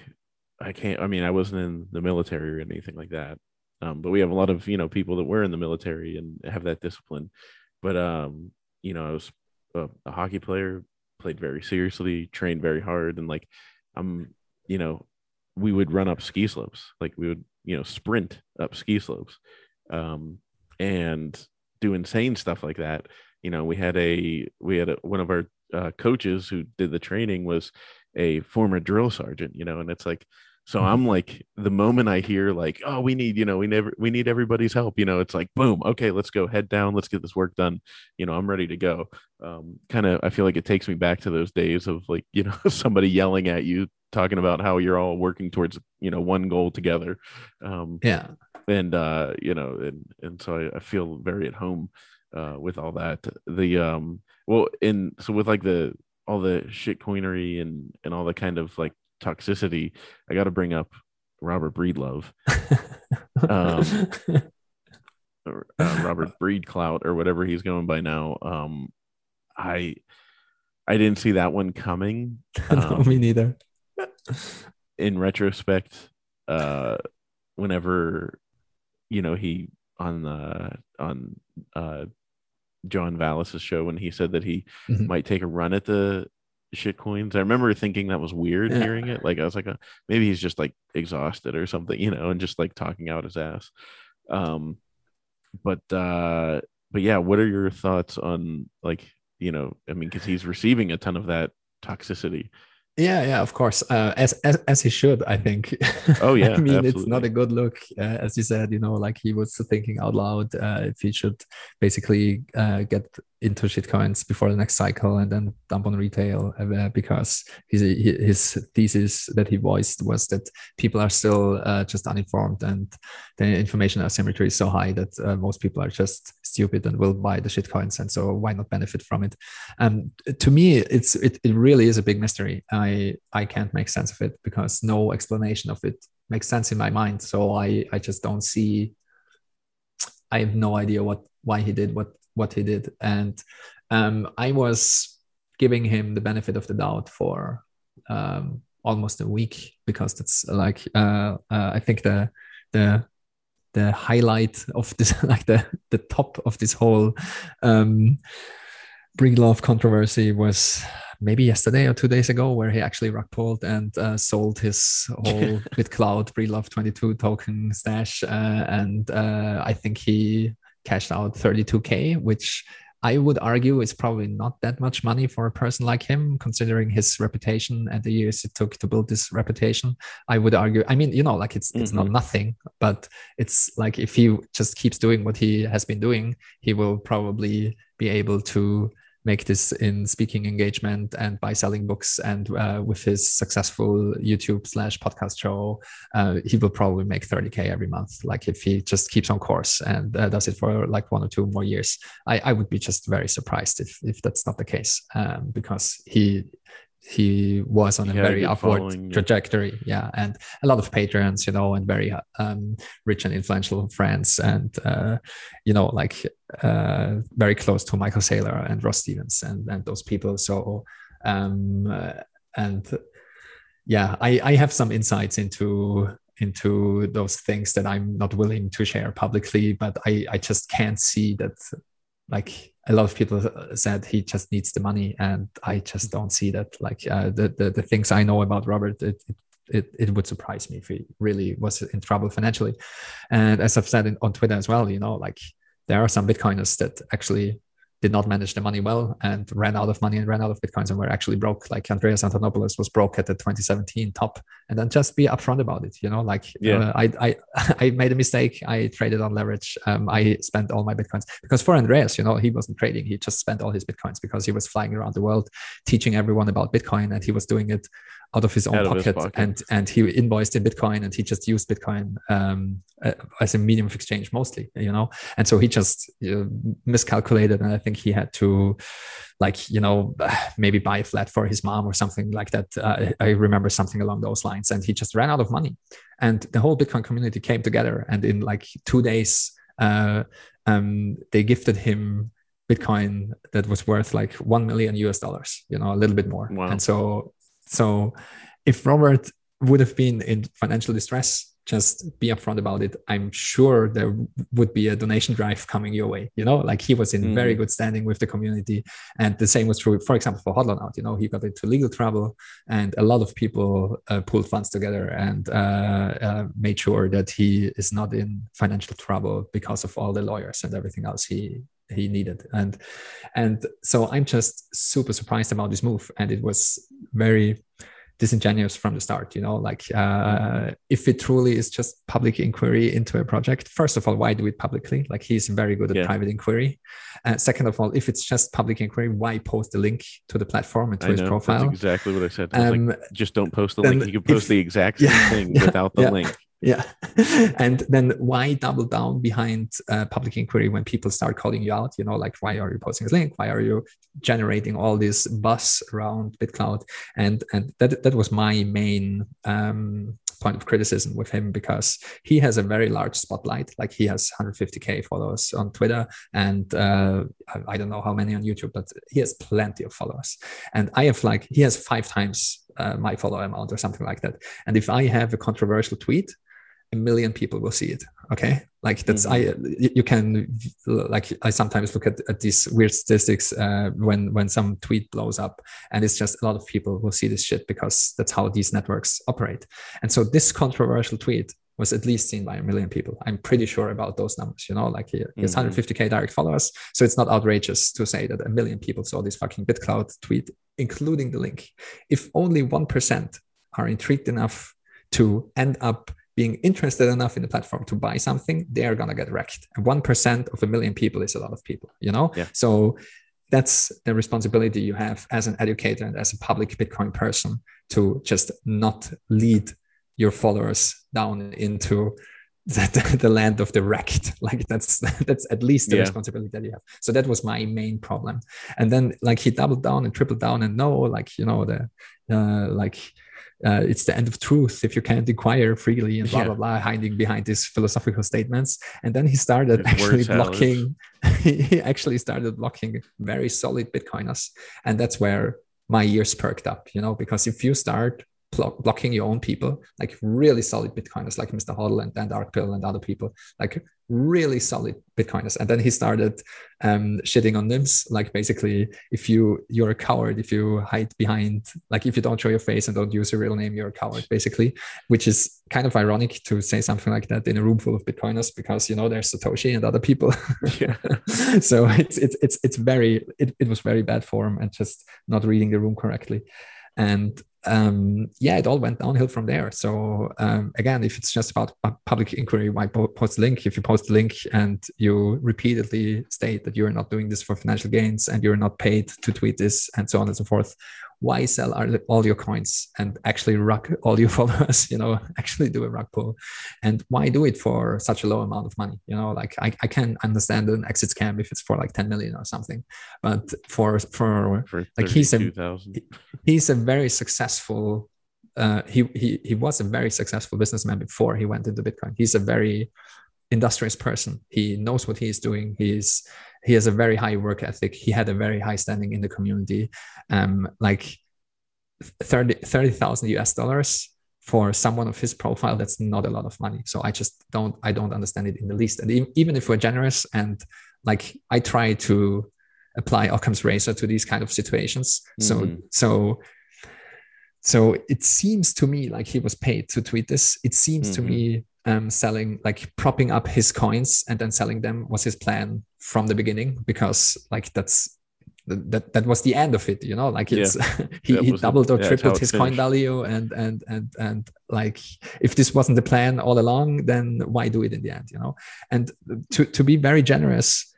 I can't. I mean, I wasn't in the military or anything like that, um, but we have a lot of you know people that were in the military and have that discipline. But um, you know, I was a, a hockey player, played very seriously, trained very hard, and like I'm, you know, we would run up ski slopes, like we would you know sprint up ski slopes um, and do insane stuff like that. You know, we had a we had a, one of our uh, coaches who did the training was a former drill sergeant, you know, and it's like so Mhm. I'm like the moment I hear like, oh, we need, you know, we never we need everybody's help, you know, it's like boom, okay, let's go head down, let's get this work done. You know, I'm ready to go. Um, kind of I feel like it takes me back to those days of like, you know, somebody yelling at you, talking about how you're all working towards, you know, one goal together. Um, Yeah. and uh you know and and so I, I feel very at home uh with all that the um well in so with like the all the shit coinery and and all the kind of like toxicity i got to bring up robert breedlove Um, uh, robert breedclout or whatever he's going by now um i i didn't see that one coming um, me neither. in retrospect, uh, whenever you know he on uh, on uh, John Vallis's show when he said that he Mhm. might take a run at the shit coins, I remember thinking that was weird Yeah. hearing it. Like I was like, uh, maybe he's just like exhausted or something, you know, and just like talking out his ass. Um, but uh, but yeah, what are your thoughts on like you know, I mean, because he's receiving a ton of that toxicity. Yeah, yeah, of course. Uh, as as as he should, I think. Oh, yeah, I mean, it's not a good look, uh, as you said. You know, like he was thinking out loud uh, if he should basically uh, get into shitcoins before the next cycle and then dump on retail uh, because his his thesis that he voiced was that people are still uh, just uninformed and the information asymmetry is so high that uh, most people are just stupid and will buy the shitcoins and so why not benefit from it um, to me it's it, it really is a big mystery i i can't make sense of it because no explanation of it makes sense in my mind. So i i just don't see i have no idea what why he did what what he did. And um, i was giving him the benefit of the doubt for um, almost a week because that's like uh, uh, i think the the the highlight of this like the the top of this whole um Breedlove controversy was maybe yesterday or two days ago, where he actually rug pulled and uh, sold his whole BitClout Breedlove 22 token stash. Uh, and uh, I think he cashed out 32K, which I would argue is probably not that much money for a person like him, considering his reputation and the years it took to build this reputation. I would argue, I mean, you know, like it's it's not nothing, but it's like if he just keeps doing what he has been doing, he will probably be able to make this in speaking engagement and by selling books and uh, with his successful youtube slash podcast show uh, he will probably make 30k every month like if he just keeps on course and uh, does it for like one or two more years. I, I would be just very surprised if, if that's not the case um, because he he was on a He a very upward following, trajectory yeah and a lot of patrons you know and very um, rich and influential friends and uh, you know like uh, very close to michael saylor and ross stevens and, and those people. So um, uh, and yeah I, I have some insights into into those things that i'm not willing to share publicly but i i just can't see that like a lot of people said he just needs the money and i just don't see that. Like uh, the, the the things i know about robert it, it it, it would surprise me if he really was in trouble financially. And as i've said in, on twitter as well you know like there are some bitcoiners that actually did not manage the money well and ran out of money and ran out of bitcoins and were actually broke. Like andreas antonopoulos was broke at the 2017 top and then just be upfront about it you know like Yeah. uh, I, I i made a mistake. I traded on leverage. Um, i spent all my bitcoins because for andreas you know he wasn't trading. He just spent all his bitcoins because he was flying around the world teaching everyone about bitcoin and he was doing it out of his own Out of his pocket, pocket. and and he invoiced in bitcoin and he just used bitcoin um, uh, as a medium of exchange mostly you know and so he just know, miscalculated and i think he had to like you know maybe buy a flat for his mom or something like that uh, i remember something along those lines and he just ran out of money and the whole bitcoin community came together and in like two days uh, um, they gifted him bitcoin that was worth like 1 million us dollars you know a little bit more Wow. and so so if robert would have been in financial distress just be upfront about it. I'm sure there would be a donation drive coming your way you know? Like he was in very Mhm. good standing with the community. And the same was true for example for hodlonaut you know? He got into legal trouble and a lot of people uh, pulled funds together and uh, uh, made sure that he is not in financial trouble because of all the lawyers and everything else he he needed. And and so i'm just super surprised about this move. And it was very disingenuous from the start you know like uh, if it truly is just public inquiry into a project first of all why do it publicly? Like he's very good at yeah. private inquiry. Uh, second of all if it's just public inquiry why post the link to the platform and to I his know, profile? exactly what i said. I um, like, just don't post the link. You can post if, the exact same yeah, thing yeah, without the link yeah. And then why double down behind uh, public inquiry when people start calling you out? You know like why are you posting this link? Why are you generating all this buzz around bitclout? And and that that was my main um, point of criticism with him because he has a very large spotlight. Like he has 150k followers on twitter and uh, i don't know how many on youtube but he has plenty of followers. And i have like he has five times uh, my follower amount or something like that. And if i have a controversial tweet a million people will see it okay? Like that's mm-hmm. i you can like i sometimes look at, at these weird statistics uh, when when some tweet blows up and it's just a lot of people will see this shit because that's how these networks operate. And so this controversial tweet was at least seen by a million people. I'm pretty sure about those numbers you know? Like he, he has mm-hmm. 150k direct followers so it's not outrageous to say that a million people saw this fucking bitclout tweet including the link. If only 1% are intrigued enough to end up being interested enough in the platform to buy something, they're gonna get wrecked. And one percent of a million people is a lot of people, you know. Yeah. So that's the responsibility you have as an educator and as a public Bitcoin person to just not lead your followers down into the, the land of the wrecked. Like that's that's at least the yeah. responsibility that you have. So that was my main problem. And then like he doubled down and tripled down and no, like you know the uh, like uh, it's the end of truth if you can't inquire freely and blah yeah. blah blah hiding behind these philosophical statements. And then he started actually blocking he actually started blocking very solid bitcoiners. And that's where my ears perked up you know because if you start blocking your own people, like really solid Bitcoiners, like Mr. Hodl and Dan Darkpill and other people, like really solid Bitcoiners. And then he started um, shitting on nyms, like basically, if you you're a coward, if you hide behind, like if you don't show your face and don't use your real name, you're a coward, basically. Which is kind of ironic to say something like that in a room full of Bitcoiners because you know there's Satoshi and other people. yeah. so it's it's it's it's very it, it was very bad form and just not reading the room correctly. And um, yeah, it all went downhill from there. So um, again, if it's just about public inquiry, why post a link? If you post a link and you repeatedly state that you're not doing this for financial gains and you're not paid to tweet this and so on and so forth, why sell all your coins and actually rock all your followers you know actually do a rug pull? And why do it for such a low amount of money? You know like i, I can understand an exit scam if it's for like 10 million or something but for for, for like he's a 000. he's a very successful uh, he, he he was a very successful businessman before he went into bitcoin. He's a very industrious person. He knows what he's doing. He's he has a very high work ethic. He had a very high standing in the community. Um like 30 30,000 US dollars for someone of his profile that's not a lot of money. So i just don't i don't understand it in the least. And even if we're generous and like i try to apply occam's razor to these kind of situations. Mm-hmm. so so so it seems to me like he was paid to tweet this. It seems mm-hmm. to me um, selling like propping up his coins and then selling them was his plan from the beginning because like that's that that was the end of it you know like it's yeah. he, he doubled or yeah, tripled his finished. coin value and and and and like if this wasn't the plan all along then why do it in the end you know and to to be very generous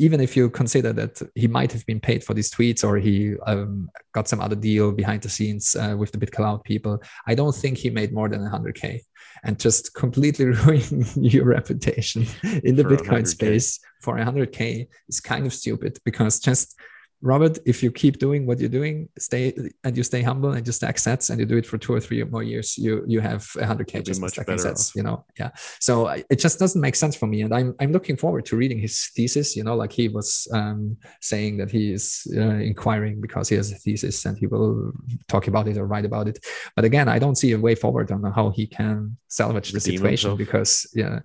even if you consider that he might have been paid for these tweets or he um, got some other deal behind the scenes uh, with the BitClout people, I don't think he made more than 100K and just completely ruin your reputation in the for Bitcoin 100K. space for 100K is kind of stupid because just Robert, if you keep doing what you're doing, stay and you stay humble and you stack sats and you do it for two or three more years, you you have 100k just stacking sats. Off. You know, yeah. So it just doesn't make sense for me, and I'm I'm looking forward to reading his thesis. You know, like he was um, saying that he is uh, inquiring because he has a thesis and he will talk about it or write about it. But again, I don't see a way forward on how he can salvage the situation himself. because yeah,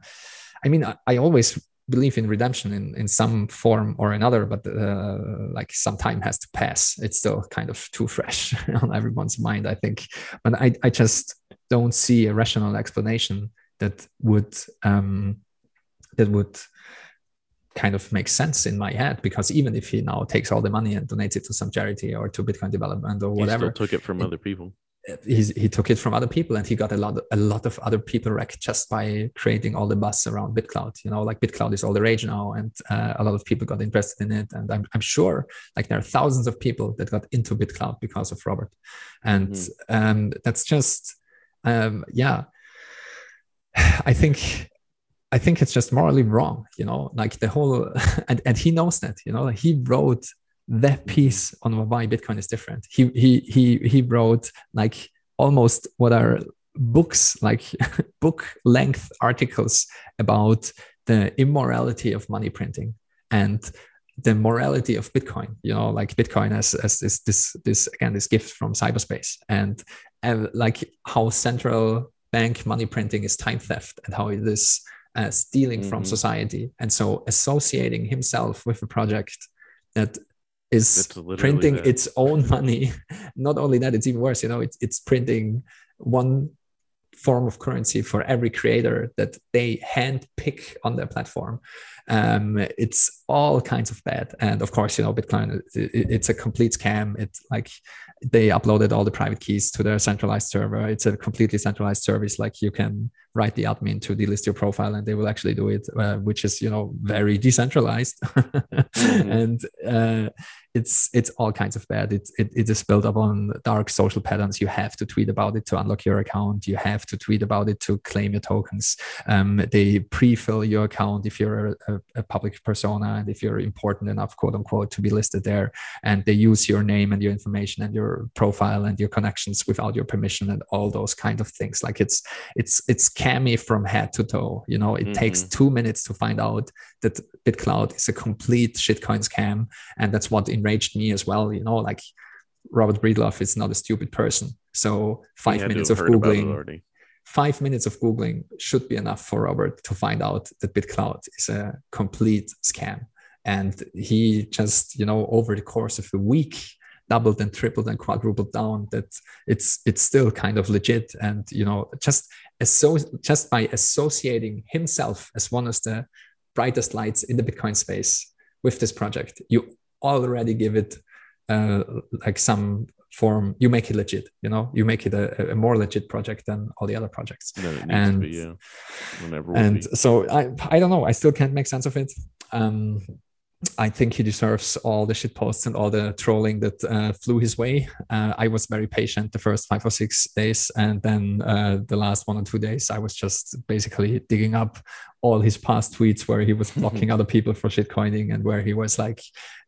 I mean, I, I always believe in redemption in, in some form or another, but uh, like some time has to pass. It's still kind of too fresh on everyone's mind, I think. But I, I just don't see a rational explanation that would um, that would kind of make sense in my head because even if he now takes all the money and donates it to some charity or to Bitcoin development or whatever, he still took it from it, other people he's, he took it from other people and he got a lot a lot of other people wrecked just by creating all the buzz around bitclout you know like bitclout is all the rage now and uh, a lot of people got interested in it. And I'm, I'm sure like there are thousands of people that got into bitclout because of robert. And mm-hmm. um, that's just um, yeah. I think I think it's just morally wrong, you know, like the whole, and, and he knows that, you know, he wrote that piece on why Bitcoin is different. He he he he wrote like almost what are books like book length articles about the immorality of money printing and the morality of Bitcoin. You know, like Bitcoin as as this this this again this gift from cyberspace and and like how central bank money printing is time theft and how it is uh, stealing mm-hmm. from society. And so associating himself with a project that is printing that. its own money. Not only that, it's even worse. You know, it's it's printing one form of currency for every creator that they hand pick on their platform. Um, it's all kinds of bad, and of course, you know, BitClout. It, it's a complete scam. It's like they uploaded all the private keys to their centralized server. It's a completely centralized service. Like you can write the admin to delist your profile, and they will actually do it, uh, which is you know very decentralized. mm-hmm. And uh, it's it's all kinds of bad. It, it it is built up on dark social patterns. You have to tweet about it to unlock your account. You have to tweet about it to claim your tokens. Um, they pre-fill your account if you're a, a public persona and if you're important enough, quote unquote, to be listed there. And they use your name and your information and your profile and your connections without your permission and all those kind of things like it's it's it's scammy from head to toe you know it mm-hmm. takes two minutes to find out that BitClout is a complete shitcoin scam and that's what enraged me as well you know like robert breedlove is not a stupid person so five minutes of googling five minutes of googling should be enough for robert to find out that BitClout is a complete scam. And he just you know over the course of a week doubled and tripled and quadrupled down that it's it's still kind of legit. And you know just so just by associating himself as one of the brightest lights in the bitcoin space with this project you already give it uh, like some form you make it legit you know you make it a, a more legit project than all the other projects and be, yeah. and so i i don't know i still can't make sense of it um I think he deserves all the shit posts and all the trolling that uh, flew his way. Uh, I was very patient the first five or six days, and then uh, the last one or two days, I was just basically digging up all his past tweets where he was blocking other people for shitcoining and where he was like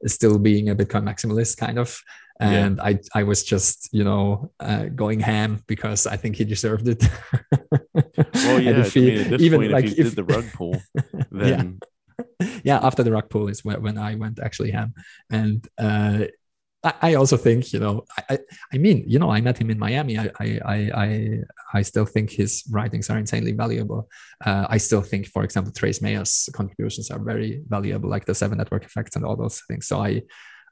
still being a Bitcoin maximalist kind of. And yeah. I, I was just, you know, uh, going ham because I think he deserved it. well, yeah. He, I mean, at this even point, like if you if, did the rug pull, then. Yeah yeah, after the rug pull is where, when I went actually ham. And uh, I, I, also think, you know, I, I mean, you know, I met him in Miami. I, I, I, I still think his writings are insanely valuable. Uh, I still think, for example, Trace Mayer's contributions are very valuable, like the seven network effects and all those things. So I,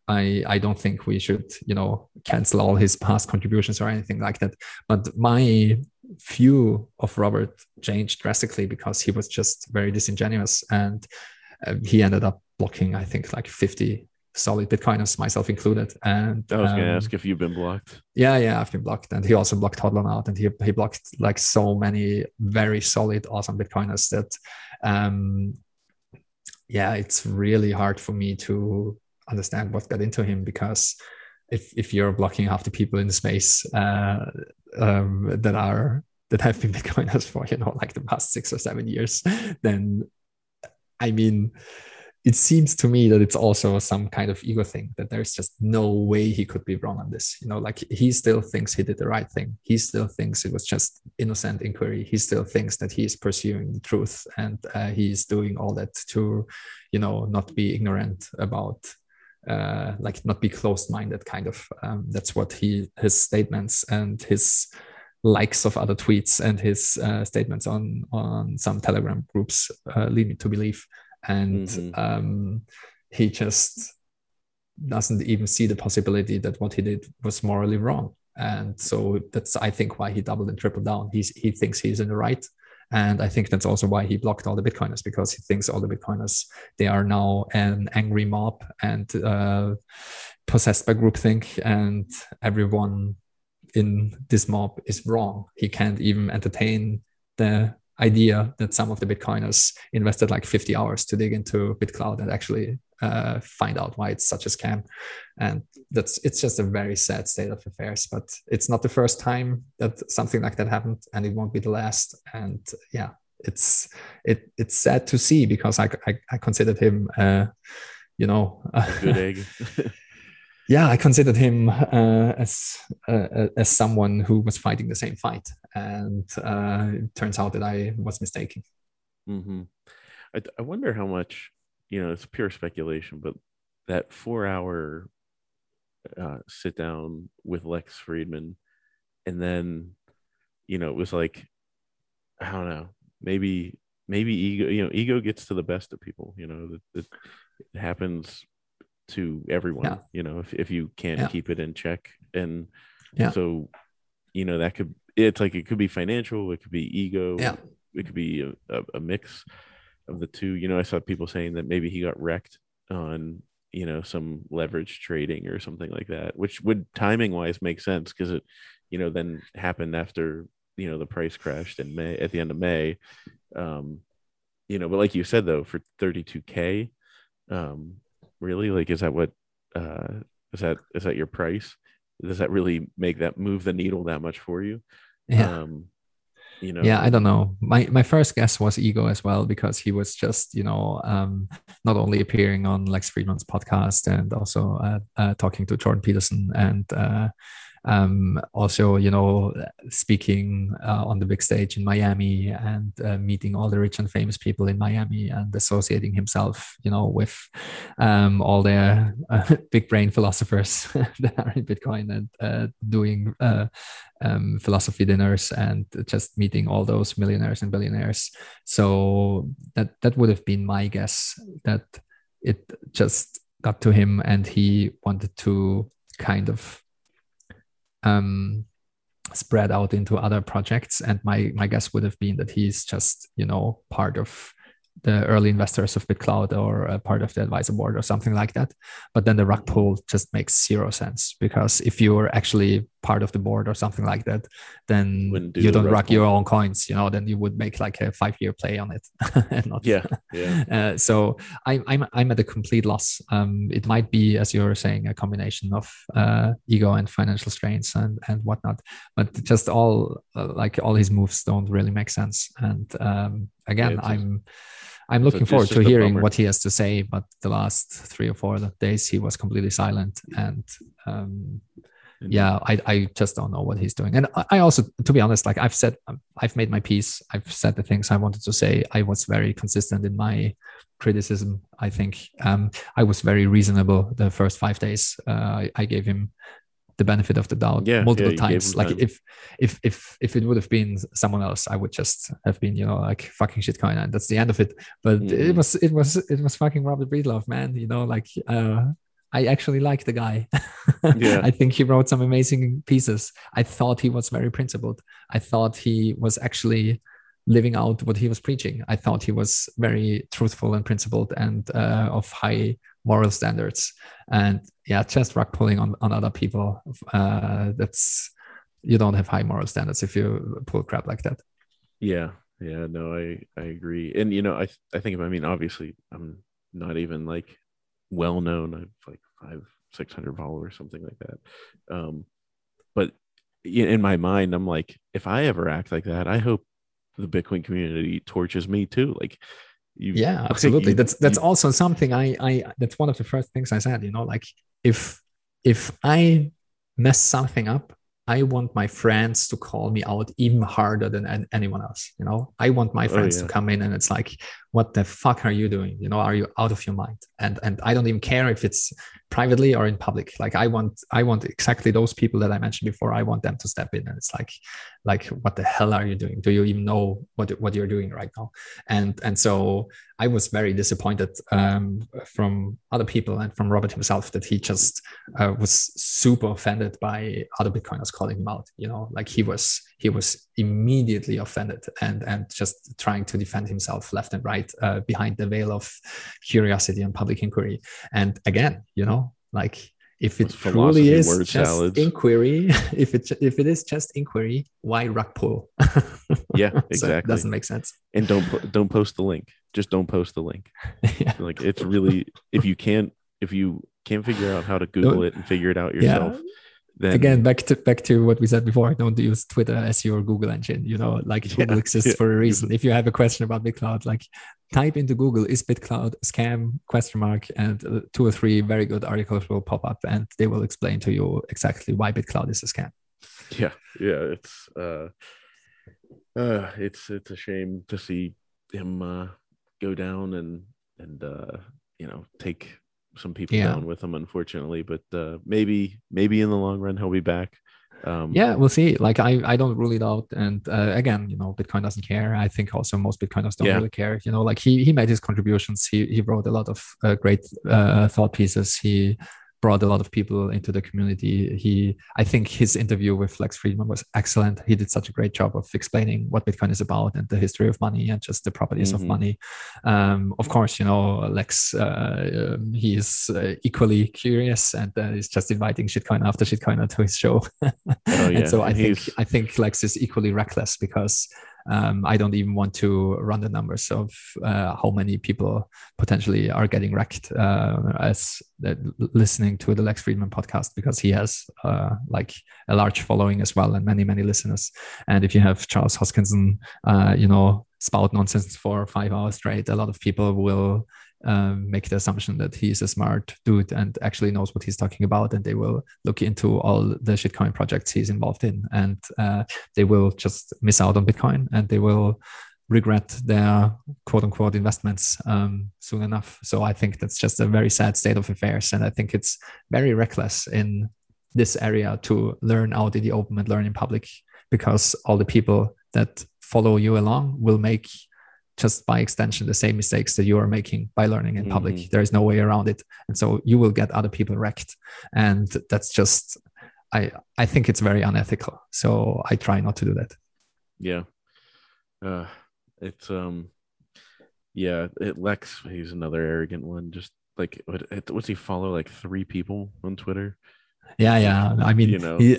I, I don't think we should, you know, cancel all his past contributions or anything like that. But my view of Robert changed drastically because he was just very disingenuous and uh, he ended up blocking, I think, like 50 solid Bitcoiners, myself included. And I was um, going to ask if you've been blocked. Yeah, yeah, I've been blocked. And he also blocked hodlonaut, and he, he blocked like so many very solid, awesome Bitcoiners that, um, yeah, it's really hard for me to understand what got into him because if if you're blocking half the people in the space uh, um, that are that have been Bitcoiners for you know like the past six or seven years, then I mean, it seems to me that it's also some kind of ego thing that there's just no way he could be wrong on this you know like he still thinks he did the right thing. He still thinks it was just innocent inquiry. He still thinks that he's pursuing the truth and uh, he's doing all that to you know not be ignorant about uh, like not be closed-minded kind of. Um, that's what he his statements and his likes of other tweets and his uh, statements on on some telegram groups uh, lead me to believe. And mm-hmm. um, he just doesn't even see the possibility that what he did was morally wrong. And so that's i think why he doubled and tripled down. He's he thinks he's in the right and i think that's also why he blocked all the bitcoiners because he thinks all the bitcoiners they are now an angry mob and uh, possessed by groupthink and everyone in this mob is wrong. He can't even entertain the idea that some of the Bitcoiners invested like 50 hours to dig into BitClout and actually uh, find out why it's such a scam. And that's it's just a very sad state of affairs. But it's not the first time that something like that happened, and it won't be the last. And yeah, it's it it's sad to see because I I, I considered him, uh, you know, a good egg. yeah, I considered him uh, as uh, as someone who was fighting the same fight, and uh, it turns out that I was mistaken. Mm-hmm. I, I wonder how much you know. It's pure speculation, but that four-hour uh, sit down with Lex Fridman, and then you know it was like I don't know, maybe maybe ego. You know, ego gets to the best of people. You know, it, it happens to everyone yeah. you know if, if you can't yeah. keep it in check and yeah. so you know that could it's like it could be financial it could be ego yeah it could be a, a, a mix of the two you know i saw people saying that maybe he got wrecked on you know some leverage trading or something like that which would timing wise make sense because it you know then happened after you know the price crashed in may at the end of may um you know but like you said though for 32k um really? Like is that what uh is that is that your price? Does that really make that move the needle that much for you? Yeah. Um you know? Yeah i don't know. My my first guess was ego as well because he was just you know um not only appearing on lex fridman's podcast and also uh, uh, talking to jordan peterson and uh um, also you know speaking uh, on the big stage in miami and uh, meeting all the rich and famous people in miami and associating himself you know with um, all the uh, big brain philosophers that are in bitcoin and uh, doing uh, um, philosophy dinners and just meeting all those millionaires and billionaires. So that that would have been my guess that it just got to him and he wanted to kind of um, spread out into other projects. And my my guess would have been that he's just you know part of the early investors of BitClout or a part of the advisor board or something like that. But then the rug pull just makes zero sense because if you're actually part of the board or something like that, then do you don't rug your own coins. You know, then you would make like a five year play on it. and not, yeah, yeah. Uh, so I, I'm I'm at a complete loss. Um, it might be, as you're saying, a combination of uh, ego and financial strains and and whatnot. But just all uh, like all his moves don't really make sense. And um, again, yeah, I'm. I'm looking so forward to hearing what he has to say. But the last three or four days, he was completely silent, and um, yeah, I, I just don't know what he's doing. And I also, to be honest, like I've said, I've made my piece. I've said the things I wanted to say. I was very consistent in my criticism. I think um, I was very reasonable the first five days. Uh, I, I gave him the benefit of the doubt yeah, multiple yeah, times. Like if if if if it would have been someone else, I would just have been, you know, like fucking shitcoin, and that's the end of it. But mm. it was it was it was fucking Robert Breedlove, man. You know, like uh, I actually like the guy. yeah. I think he wrote some amazing pieces. I thought he was very principled. I thought he was actually living out what he was preaching. I thought he was very truthful and principled and uh, of high moral standards. And yeah, just rug pulling on, on other people. Uh, that's you don't have high moral standards if you pull crap like that. Yeah, yeah, no, I I agree. And you know, I I think I mean obviously I'm not even like well known. I've like five six hundred followers, something like that. Um, but in my mind, I'm like, if I ever act like that, I hope the Bitcoin community torches me too. Like, you, yeah, absolutely. You, that's that's you, also something I I that's one of the first things I said. You know, like if if I mess something up, I want my friends to call me out even harder than anyone else. You know, I want my oh, friends oh, yeah. to come in and it's like, what the fuck are you doing? You know, are you out of your mind? And and I don't even care if it's privately or in public. Like I want I want exactly those people that I mentioned before. I want them to step in and it's like, like what the hell are you doing? Do you even know what what you're doing right now? And and so I was very disappointed um, from other people and from Robert himself that he just uh, was super offended by other Bitcoiners calling him out. You know, like he was he was immediately offended and and just trying to defend himself left and right uh, behind the veil of curiosity and public inquiry. And again, you know, like if it truly is just salads. inquiry, if it if it is just inquiry, why rug pull? Yeah, So it exactly. doesn't make sense. and don't don't post the link. Just don't post the link. yeah. Like it's really if you can't if you can't figure out how to Google it and figure it out yourself, then Again, back to back to what we said before. Don't use Twitter as your Google engine. You know, like Yeah, Google exists yeah. for a reason. If you have a question about BitClout, like type into Google "Is BitClout a scam?" question mark, and uh, two or three very good articles will pop up, and they will explain to you exactly why BitClout is a scam. yeah, yeah, it's uh, uh, it's it's a shame to see him uh, go down and and uh, you know take some people Yeah. down with him, unfortunately. But uh, maybe maybe in the long run he'll be back. Um, Yeah, we'll see. Like I, I don't rule it out. And uh, again, you know, Bitcoin doesn't care. I think also most Bitcoiners don't Yeah. really care. You know, like he he made his contributions. He he wrote a lot of uh, great uh, thought pieces. He brought a lot of people into the community. He, I think his interview with Lex Fridman was excellent. He did such a great job of explaining what Bitcoin is about and the history of money and just the properties of Mhm. money. Um, of course, you know, Lex, uh, um, he is uh, equally curious and uh, he's just inviting shitcoin after shitcoin to his show. Oh, yeah. and so I and think he's- I think Lex is equally reckless because um, I don't even want to run the numbers of uh, how many people potentially are getting wrecked uh, as listening to the Lex Fridman podcast because he has uh, like a large following as well and many many listeners. And if you have Charles Hoskinson, uh, you know, spout nonsense for five hours straight, a lot of people will um, make the assumption that he's a smart dude and actually knows what he's talking about, and they will look into all the shitcoin projects he's involved in, and uh, they will just miss out on Bitcoin, and they will regret their quote unquote investments um, soon enough. So I think that's just a very sad state of affairs, and I think it's very reckless in this area to learn out in the open and learn in public because all the people that follow you along will make just by extension the same mistakes that you are making by learning in public. Mhm. there is no way around it. And so you will get other people wrecked. And that's just i i think it's very unethical. So i try not to do that. Yeah. Uh it's um yeah it lex he's another arrogant one. Just like what what's he follow like three people on twitter yeah yeah i mean You know. he,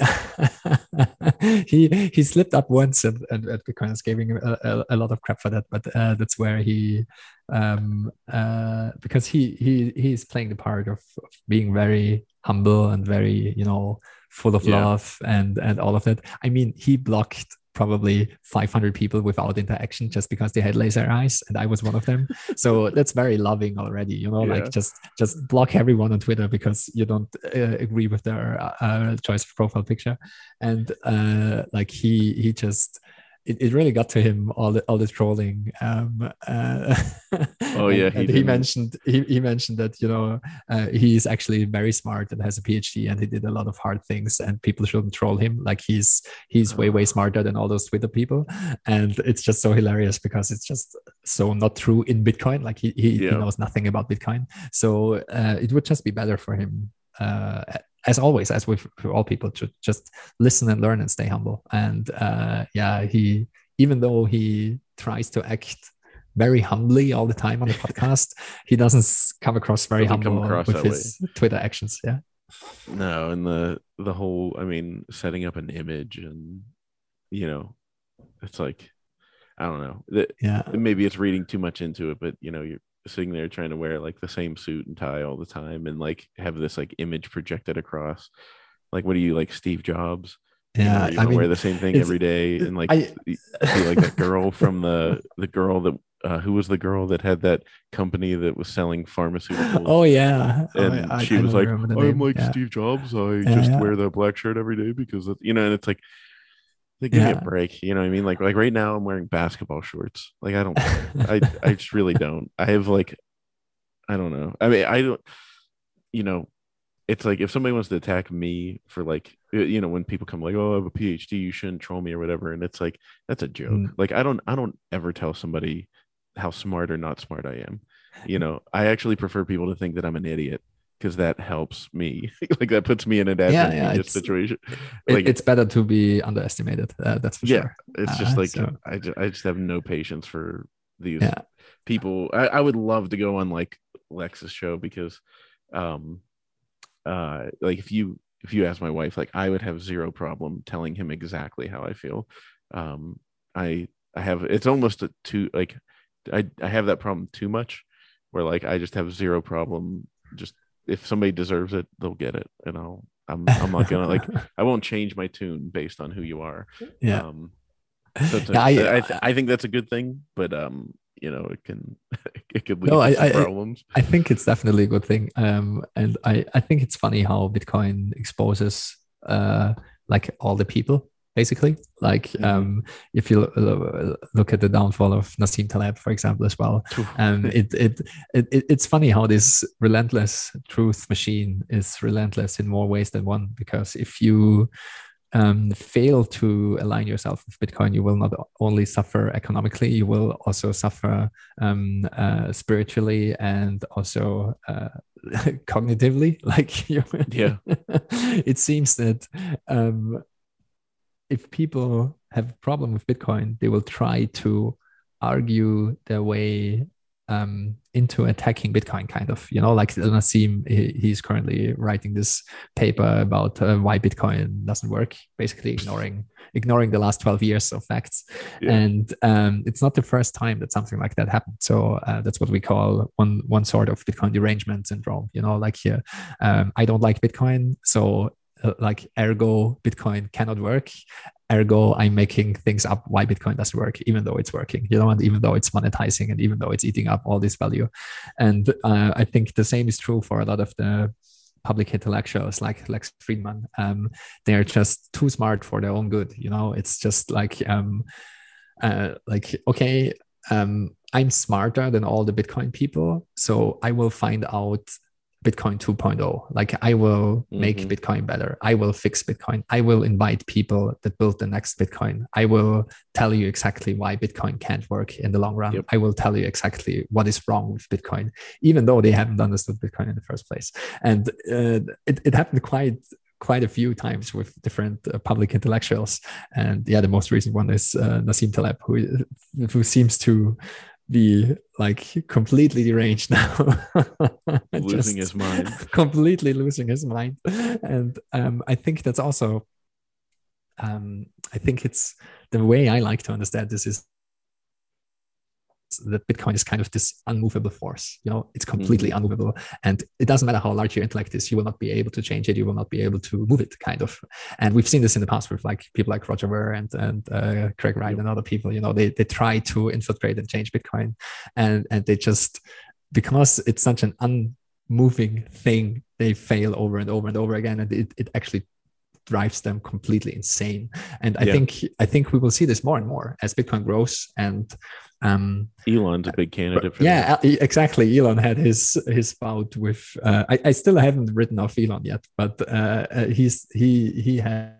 he he slipped up once and and, and bitcoiners gave him a, a, a lot of crap for that but uh, that's where he um uh because he he he's playing the part of, of being very humble and very you know full of Yeah. love and and all of that i mean he blocked probably 500 people without interaction just because they had laser eyes and i was one of them so that's very loving already you know Yeah. like just just block everyone on twitter because you don't uh, agree with their uh, choice of profile picture and uh like he he just it, it really got to him all the all the trolling um uh, Oh, yeah, and, he and he mentioned he, he mentioned that you know uh, he's actually very smart and has a phd and he did a lot of hard things and people shouldn't troll him. Like he's he's way way smarter than all those twitter people. And it's just so hilarious because it's just so not true in bitcoin. Like he he, Yeah. he knows nothing about bitcoin. So uh, it would just be better for him uh, as always as with for all people to just listen and learn and stay humble. And uh, yeah he even though he tries to act very humbly all the time on the podcast he doesn't come across very Doesn't come humble across with his twitter actions yeah. No and the the whole i mean setting up an image and you know it's like i don't know. That yeah. maybe it's reading too much into it but you know you're sitting there trying to wear like the same suit and tie all the time and like have this like image projected across like what are you like steve jobs You know, yeah you i mean wear the same thing every day and like I- see like that girl from the the girl that uh, who was the girl that had that company that was selling pharmaceuticals oh yeah Oh, and I- I she was like, "I'm name. like yeah. Steve Jobs. I Yeah, just yeah. wear the black shirt every day because you know." And it's like, like, give me a break. You know what I mean? Like, like right now, I'm wearing basketball shorts. Like, I don't, I, I just really don't. I have like, I don't know. I mean, I don't. You know, it's like if somebody wants to attack me for like, you know, when people come like, "Oh, I have a PhD, you shouldn't troll me" or whatever, and it's like that's a joke. Mm. Like, I don't, I don't ever tell somebody how smart or not smart I am. You know, I actually prefer people to think that I'm an idiot because that helps me. like that puts me in an Yeah, yeah, advantageous situation. It- Like it's better to be underestimated uh, that's for Yeah, sure it's just uh, like so- I, just, I just have no patience for these Yeah. people. I, I would love to go on like Lex's show because um uh, like if you if you ask my wife, like I would have zero problem telling him exactly how I feel. Um, I I have it's almost a too like I I have that problem too much, where like I just have zero problem just if somebody deserves it, they'll get it, and I'll I'm I'm not gonna like I won't change my tune based on who you are. Yeah. Um, so a- Yeah, I- I, th- I think that's a good thing, but um, you know, it can it could lead No, to I- some I- problems. I think it's definitely a good thing. Um, and I, I think it's funny how Bitcoin exposes uh, like all the people basically. Like um, if you look at the downfall of Nassim Taleb, for example, as well. Um, it, it, it, it it's funny how this relentless truth machine is relentless in more ways than one. Because if you um, fail to align yourself with Bitcoin, you will not only suffer economically, you will also suffer um, uh, spiritually and also uh, cognitively. Like, you, Yeah. it seems that um, if people have a problem with Bitcoin, they will try to argue their way um, into attacking Bitcoin, kind of. You know, like Nassim, he, he's currently writing this paper about uh, why Bitcoin doesn't work, basically ignoring ignoring the last 12 years of facts. Yeah. And um, it's not the first time that something like that happened. So uh, that's what we call one one sort of Bitcoin derangement syndrome. You know, like here, um, I don't like Bitcoin, so like ergo Bitcoin cannot work. Ergo, I'm making things up why Bitcoin doesn't work, even though it's working, you know, and even though it's monetizing and even though it's eating up all this value. And uh, I think the same is true for a lot of the public intellectuals like Lex Fridman. Um, they're just too smart for their own good. You know, it's just like, um, uh, like okay, um, I'm smarter than all the Bitcoin people, so I will find out Bitcoin 2.0. Like I will make Mhm. Bitcoin better. I will fix Bitcoin. I will invite people that build the next Bitcoin. I will tell you exactly why Bitcoin can't work in the long run. Yep. I will tell you exactly what is wrong with Bitcoin, even though they haven't understood Bitcoin in the first place. And uh, it, it happened quite quite a few times with different uh, public intellectuals. And yeah, the most recent one is uh, Nassim Taleb, who who seems to be like completely deranged now, Losing his mind. completely losing his mind. And um, I think that's also, um, I think it's the way I like to understand this is that Bitcoin is kind of this unmovable force. You know, it's completely unmovable, and it doesn't matter how large your intellect is. You will not be able to change it. You will not be able to move it. Kind of, and we've seen this in the past with like people like Roger Ver and and uh, Craig Wright Yep. and other people. You know, they they try to infiltrate and change Bitcoin, and and they just because it's such an unmoving thing, they fail over and over and over again, and it it actually drives them completely insane. And I Yeah. think I think we will see this more and more as Bitcoin grows and um Elon's a big candidate for yeah e- exactly. Elon had his his bout with uh, I, I still haven't written off elon yet but uh, uh, he's he he had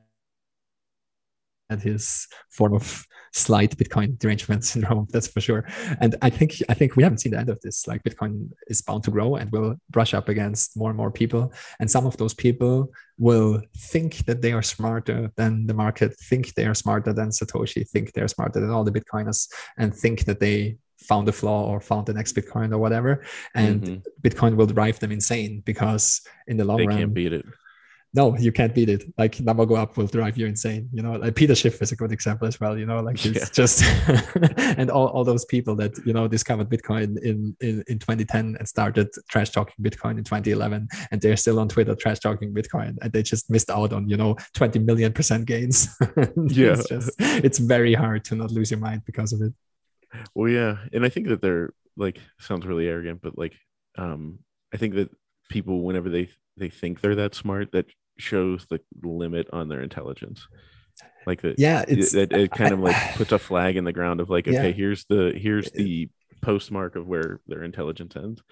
had his form of slight bitcoin derangement syndrome that's for sure and i think i think we haven't seen the end of this like bitcoin is bound to grow and will brush up against more and more people and some of those people will think that they are smarter than the market think they are smarter than satoshi think they're smarter than all the bitcoiners and think that they found a flaw or found the next bitcoin or whatever and Mhm. bitcoin will drive them insane because in the long They run can't beat it. No, you can't beat it. Like number go up will drive you insane. You know, like Peter Schiff is a good example as well. You know, like it's Yeah. just and all, all those people that you know discovered Bitcoin in, in in 2010 and started trash talking Bitcoin in 2011, and they're still on Twitter trash talking Bitcoin, and they just missed out on you know 20 million percent gains. Yeah. it's just it's very hard to not lose your mind because of it. Well, yeah, and I think that they're like sounds really arrogant, but like, um, I think that people whenever they they think they're that smart, that shows the limit on their intelligence. Like that, Yeah, it, it's it, it kind of like I- puts a flag in the ground of like, okay, Yeah. here's the here's the postmark of where their intelligence ends.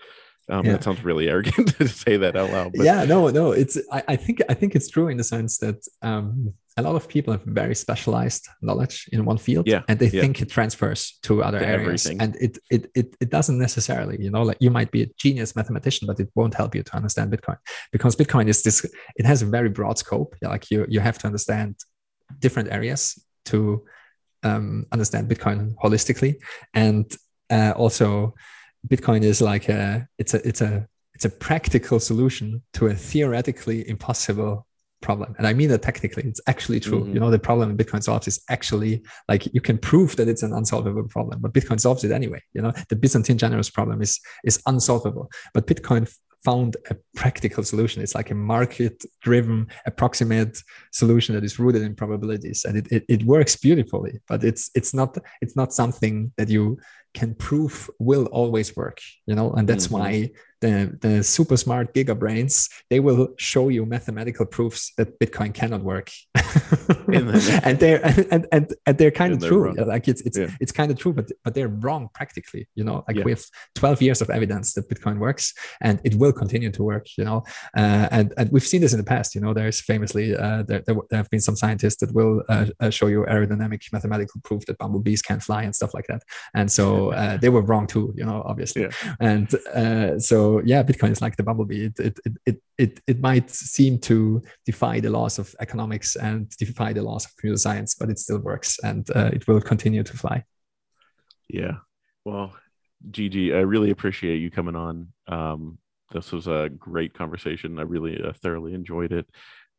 Um, Yeah. That sounds really arrogant to say that out loud, but yeah no no it's I, I think i think it's true in the sense that um a lot of people have very specialized knowledge in one field Yeah, and they yeah. think it transfers to other To areas everything. and it, it it it doesn't necessarily you know like you might be a genius mathematician but it won't help you to understand bitcoin because bitcoin is this it has a very broad scope like you you have to understand different areas to um, understand bitcoin holistically and uh, also bitcoin is like a it's a it's a it's it's a practical solution to a theoretically impossible problem and i mean that technically it's actually true mm-hmm. you know the problem in bitcoin solves is actually like you can prove that it's an unsolvable problem but bitcoin solves it anyway you know the byzantine generals problem is is unsolvable but bitcoin found a practical solution. It's like a market driven, approximate solution that is rooted in probabilities. And it, it, it, works beautifully, but it's it's not it's not something that you can prove will always work, you know, and that's mm-hmm. why the, the super smart giga brains they will show you mathematical proofs that bitcoin cannot work and they're and, and and they're kind of true wrong. like it's it's yeah. it's kind of true but but they're wrong practically you know like yeah. we have 12 years of evidence that bitcoin works and it will continue to work you know uh, and and we've seen this in the past you know there's famously uh, there, there, have been some scientists that will uh, uh, show you aerodynamic mathematical proof that bumblebees can fly and stuff like that and so uh, they were wrong too you know obviously yeah. and uh, so yeah, Bitcoin is like the bumblebee. It, it, it, it, it might seem to defy the laws of economics and defy the laws of computer science, but it still works and uh, it will continue to fly. Yeah. Well, GG, I really appreciate you coming on. Um, this was a great conversation. I really uh, thoroughly enjoyed it.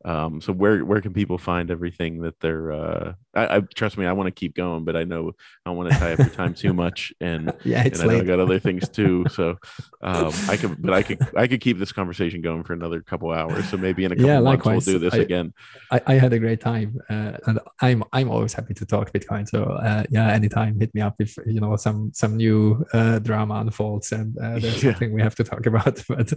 Um, so where where can people find everything that they're? Uh, I, I trust me, I want to keep going, but I know I don't want to tie up your time too much, and yeah, and I, got other things too. So um, I could, but I could I could keep this conversation going for another couple hours. So maybe in a couple yeah, months likewise. we'll do this I, again. I, I, had a great time, uh, and I'm I'm always happy to talk Bitcoin. So uh, yeah, anytime, hit me up if you know some some new uh, drama unfolds and uh, there's yeah. something we have to talk about. But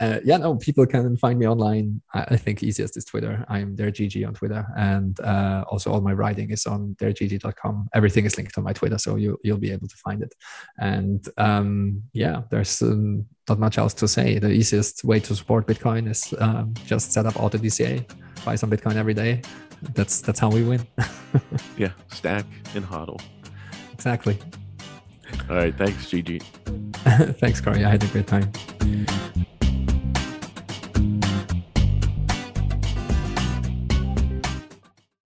uh, yeah, no, people can find me online. I, I think easiest is is Twitter. I'm dergigi on Twitter, and uh, also all my writing is on dergigi.com. Everything is linked on my Twitter, so you you'll be able to find it. And um, yeah, there's um, not much else to say. The easiest way to support Bitcoin is um, just set up auto DCA, buy some Bitcoin every day. That's that's how we win. yeah, stack and hodl. Exactly. All right, thanks, GG. thanks, Corey. I had a great time.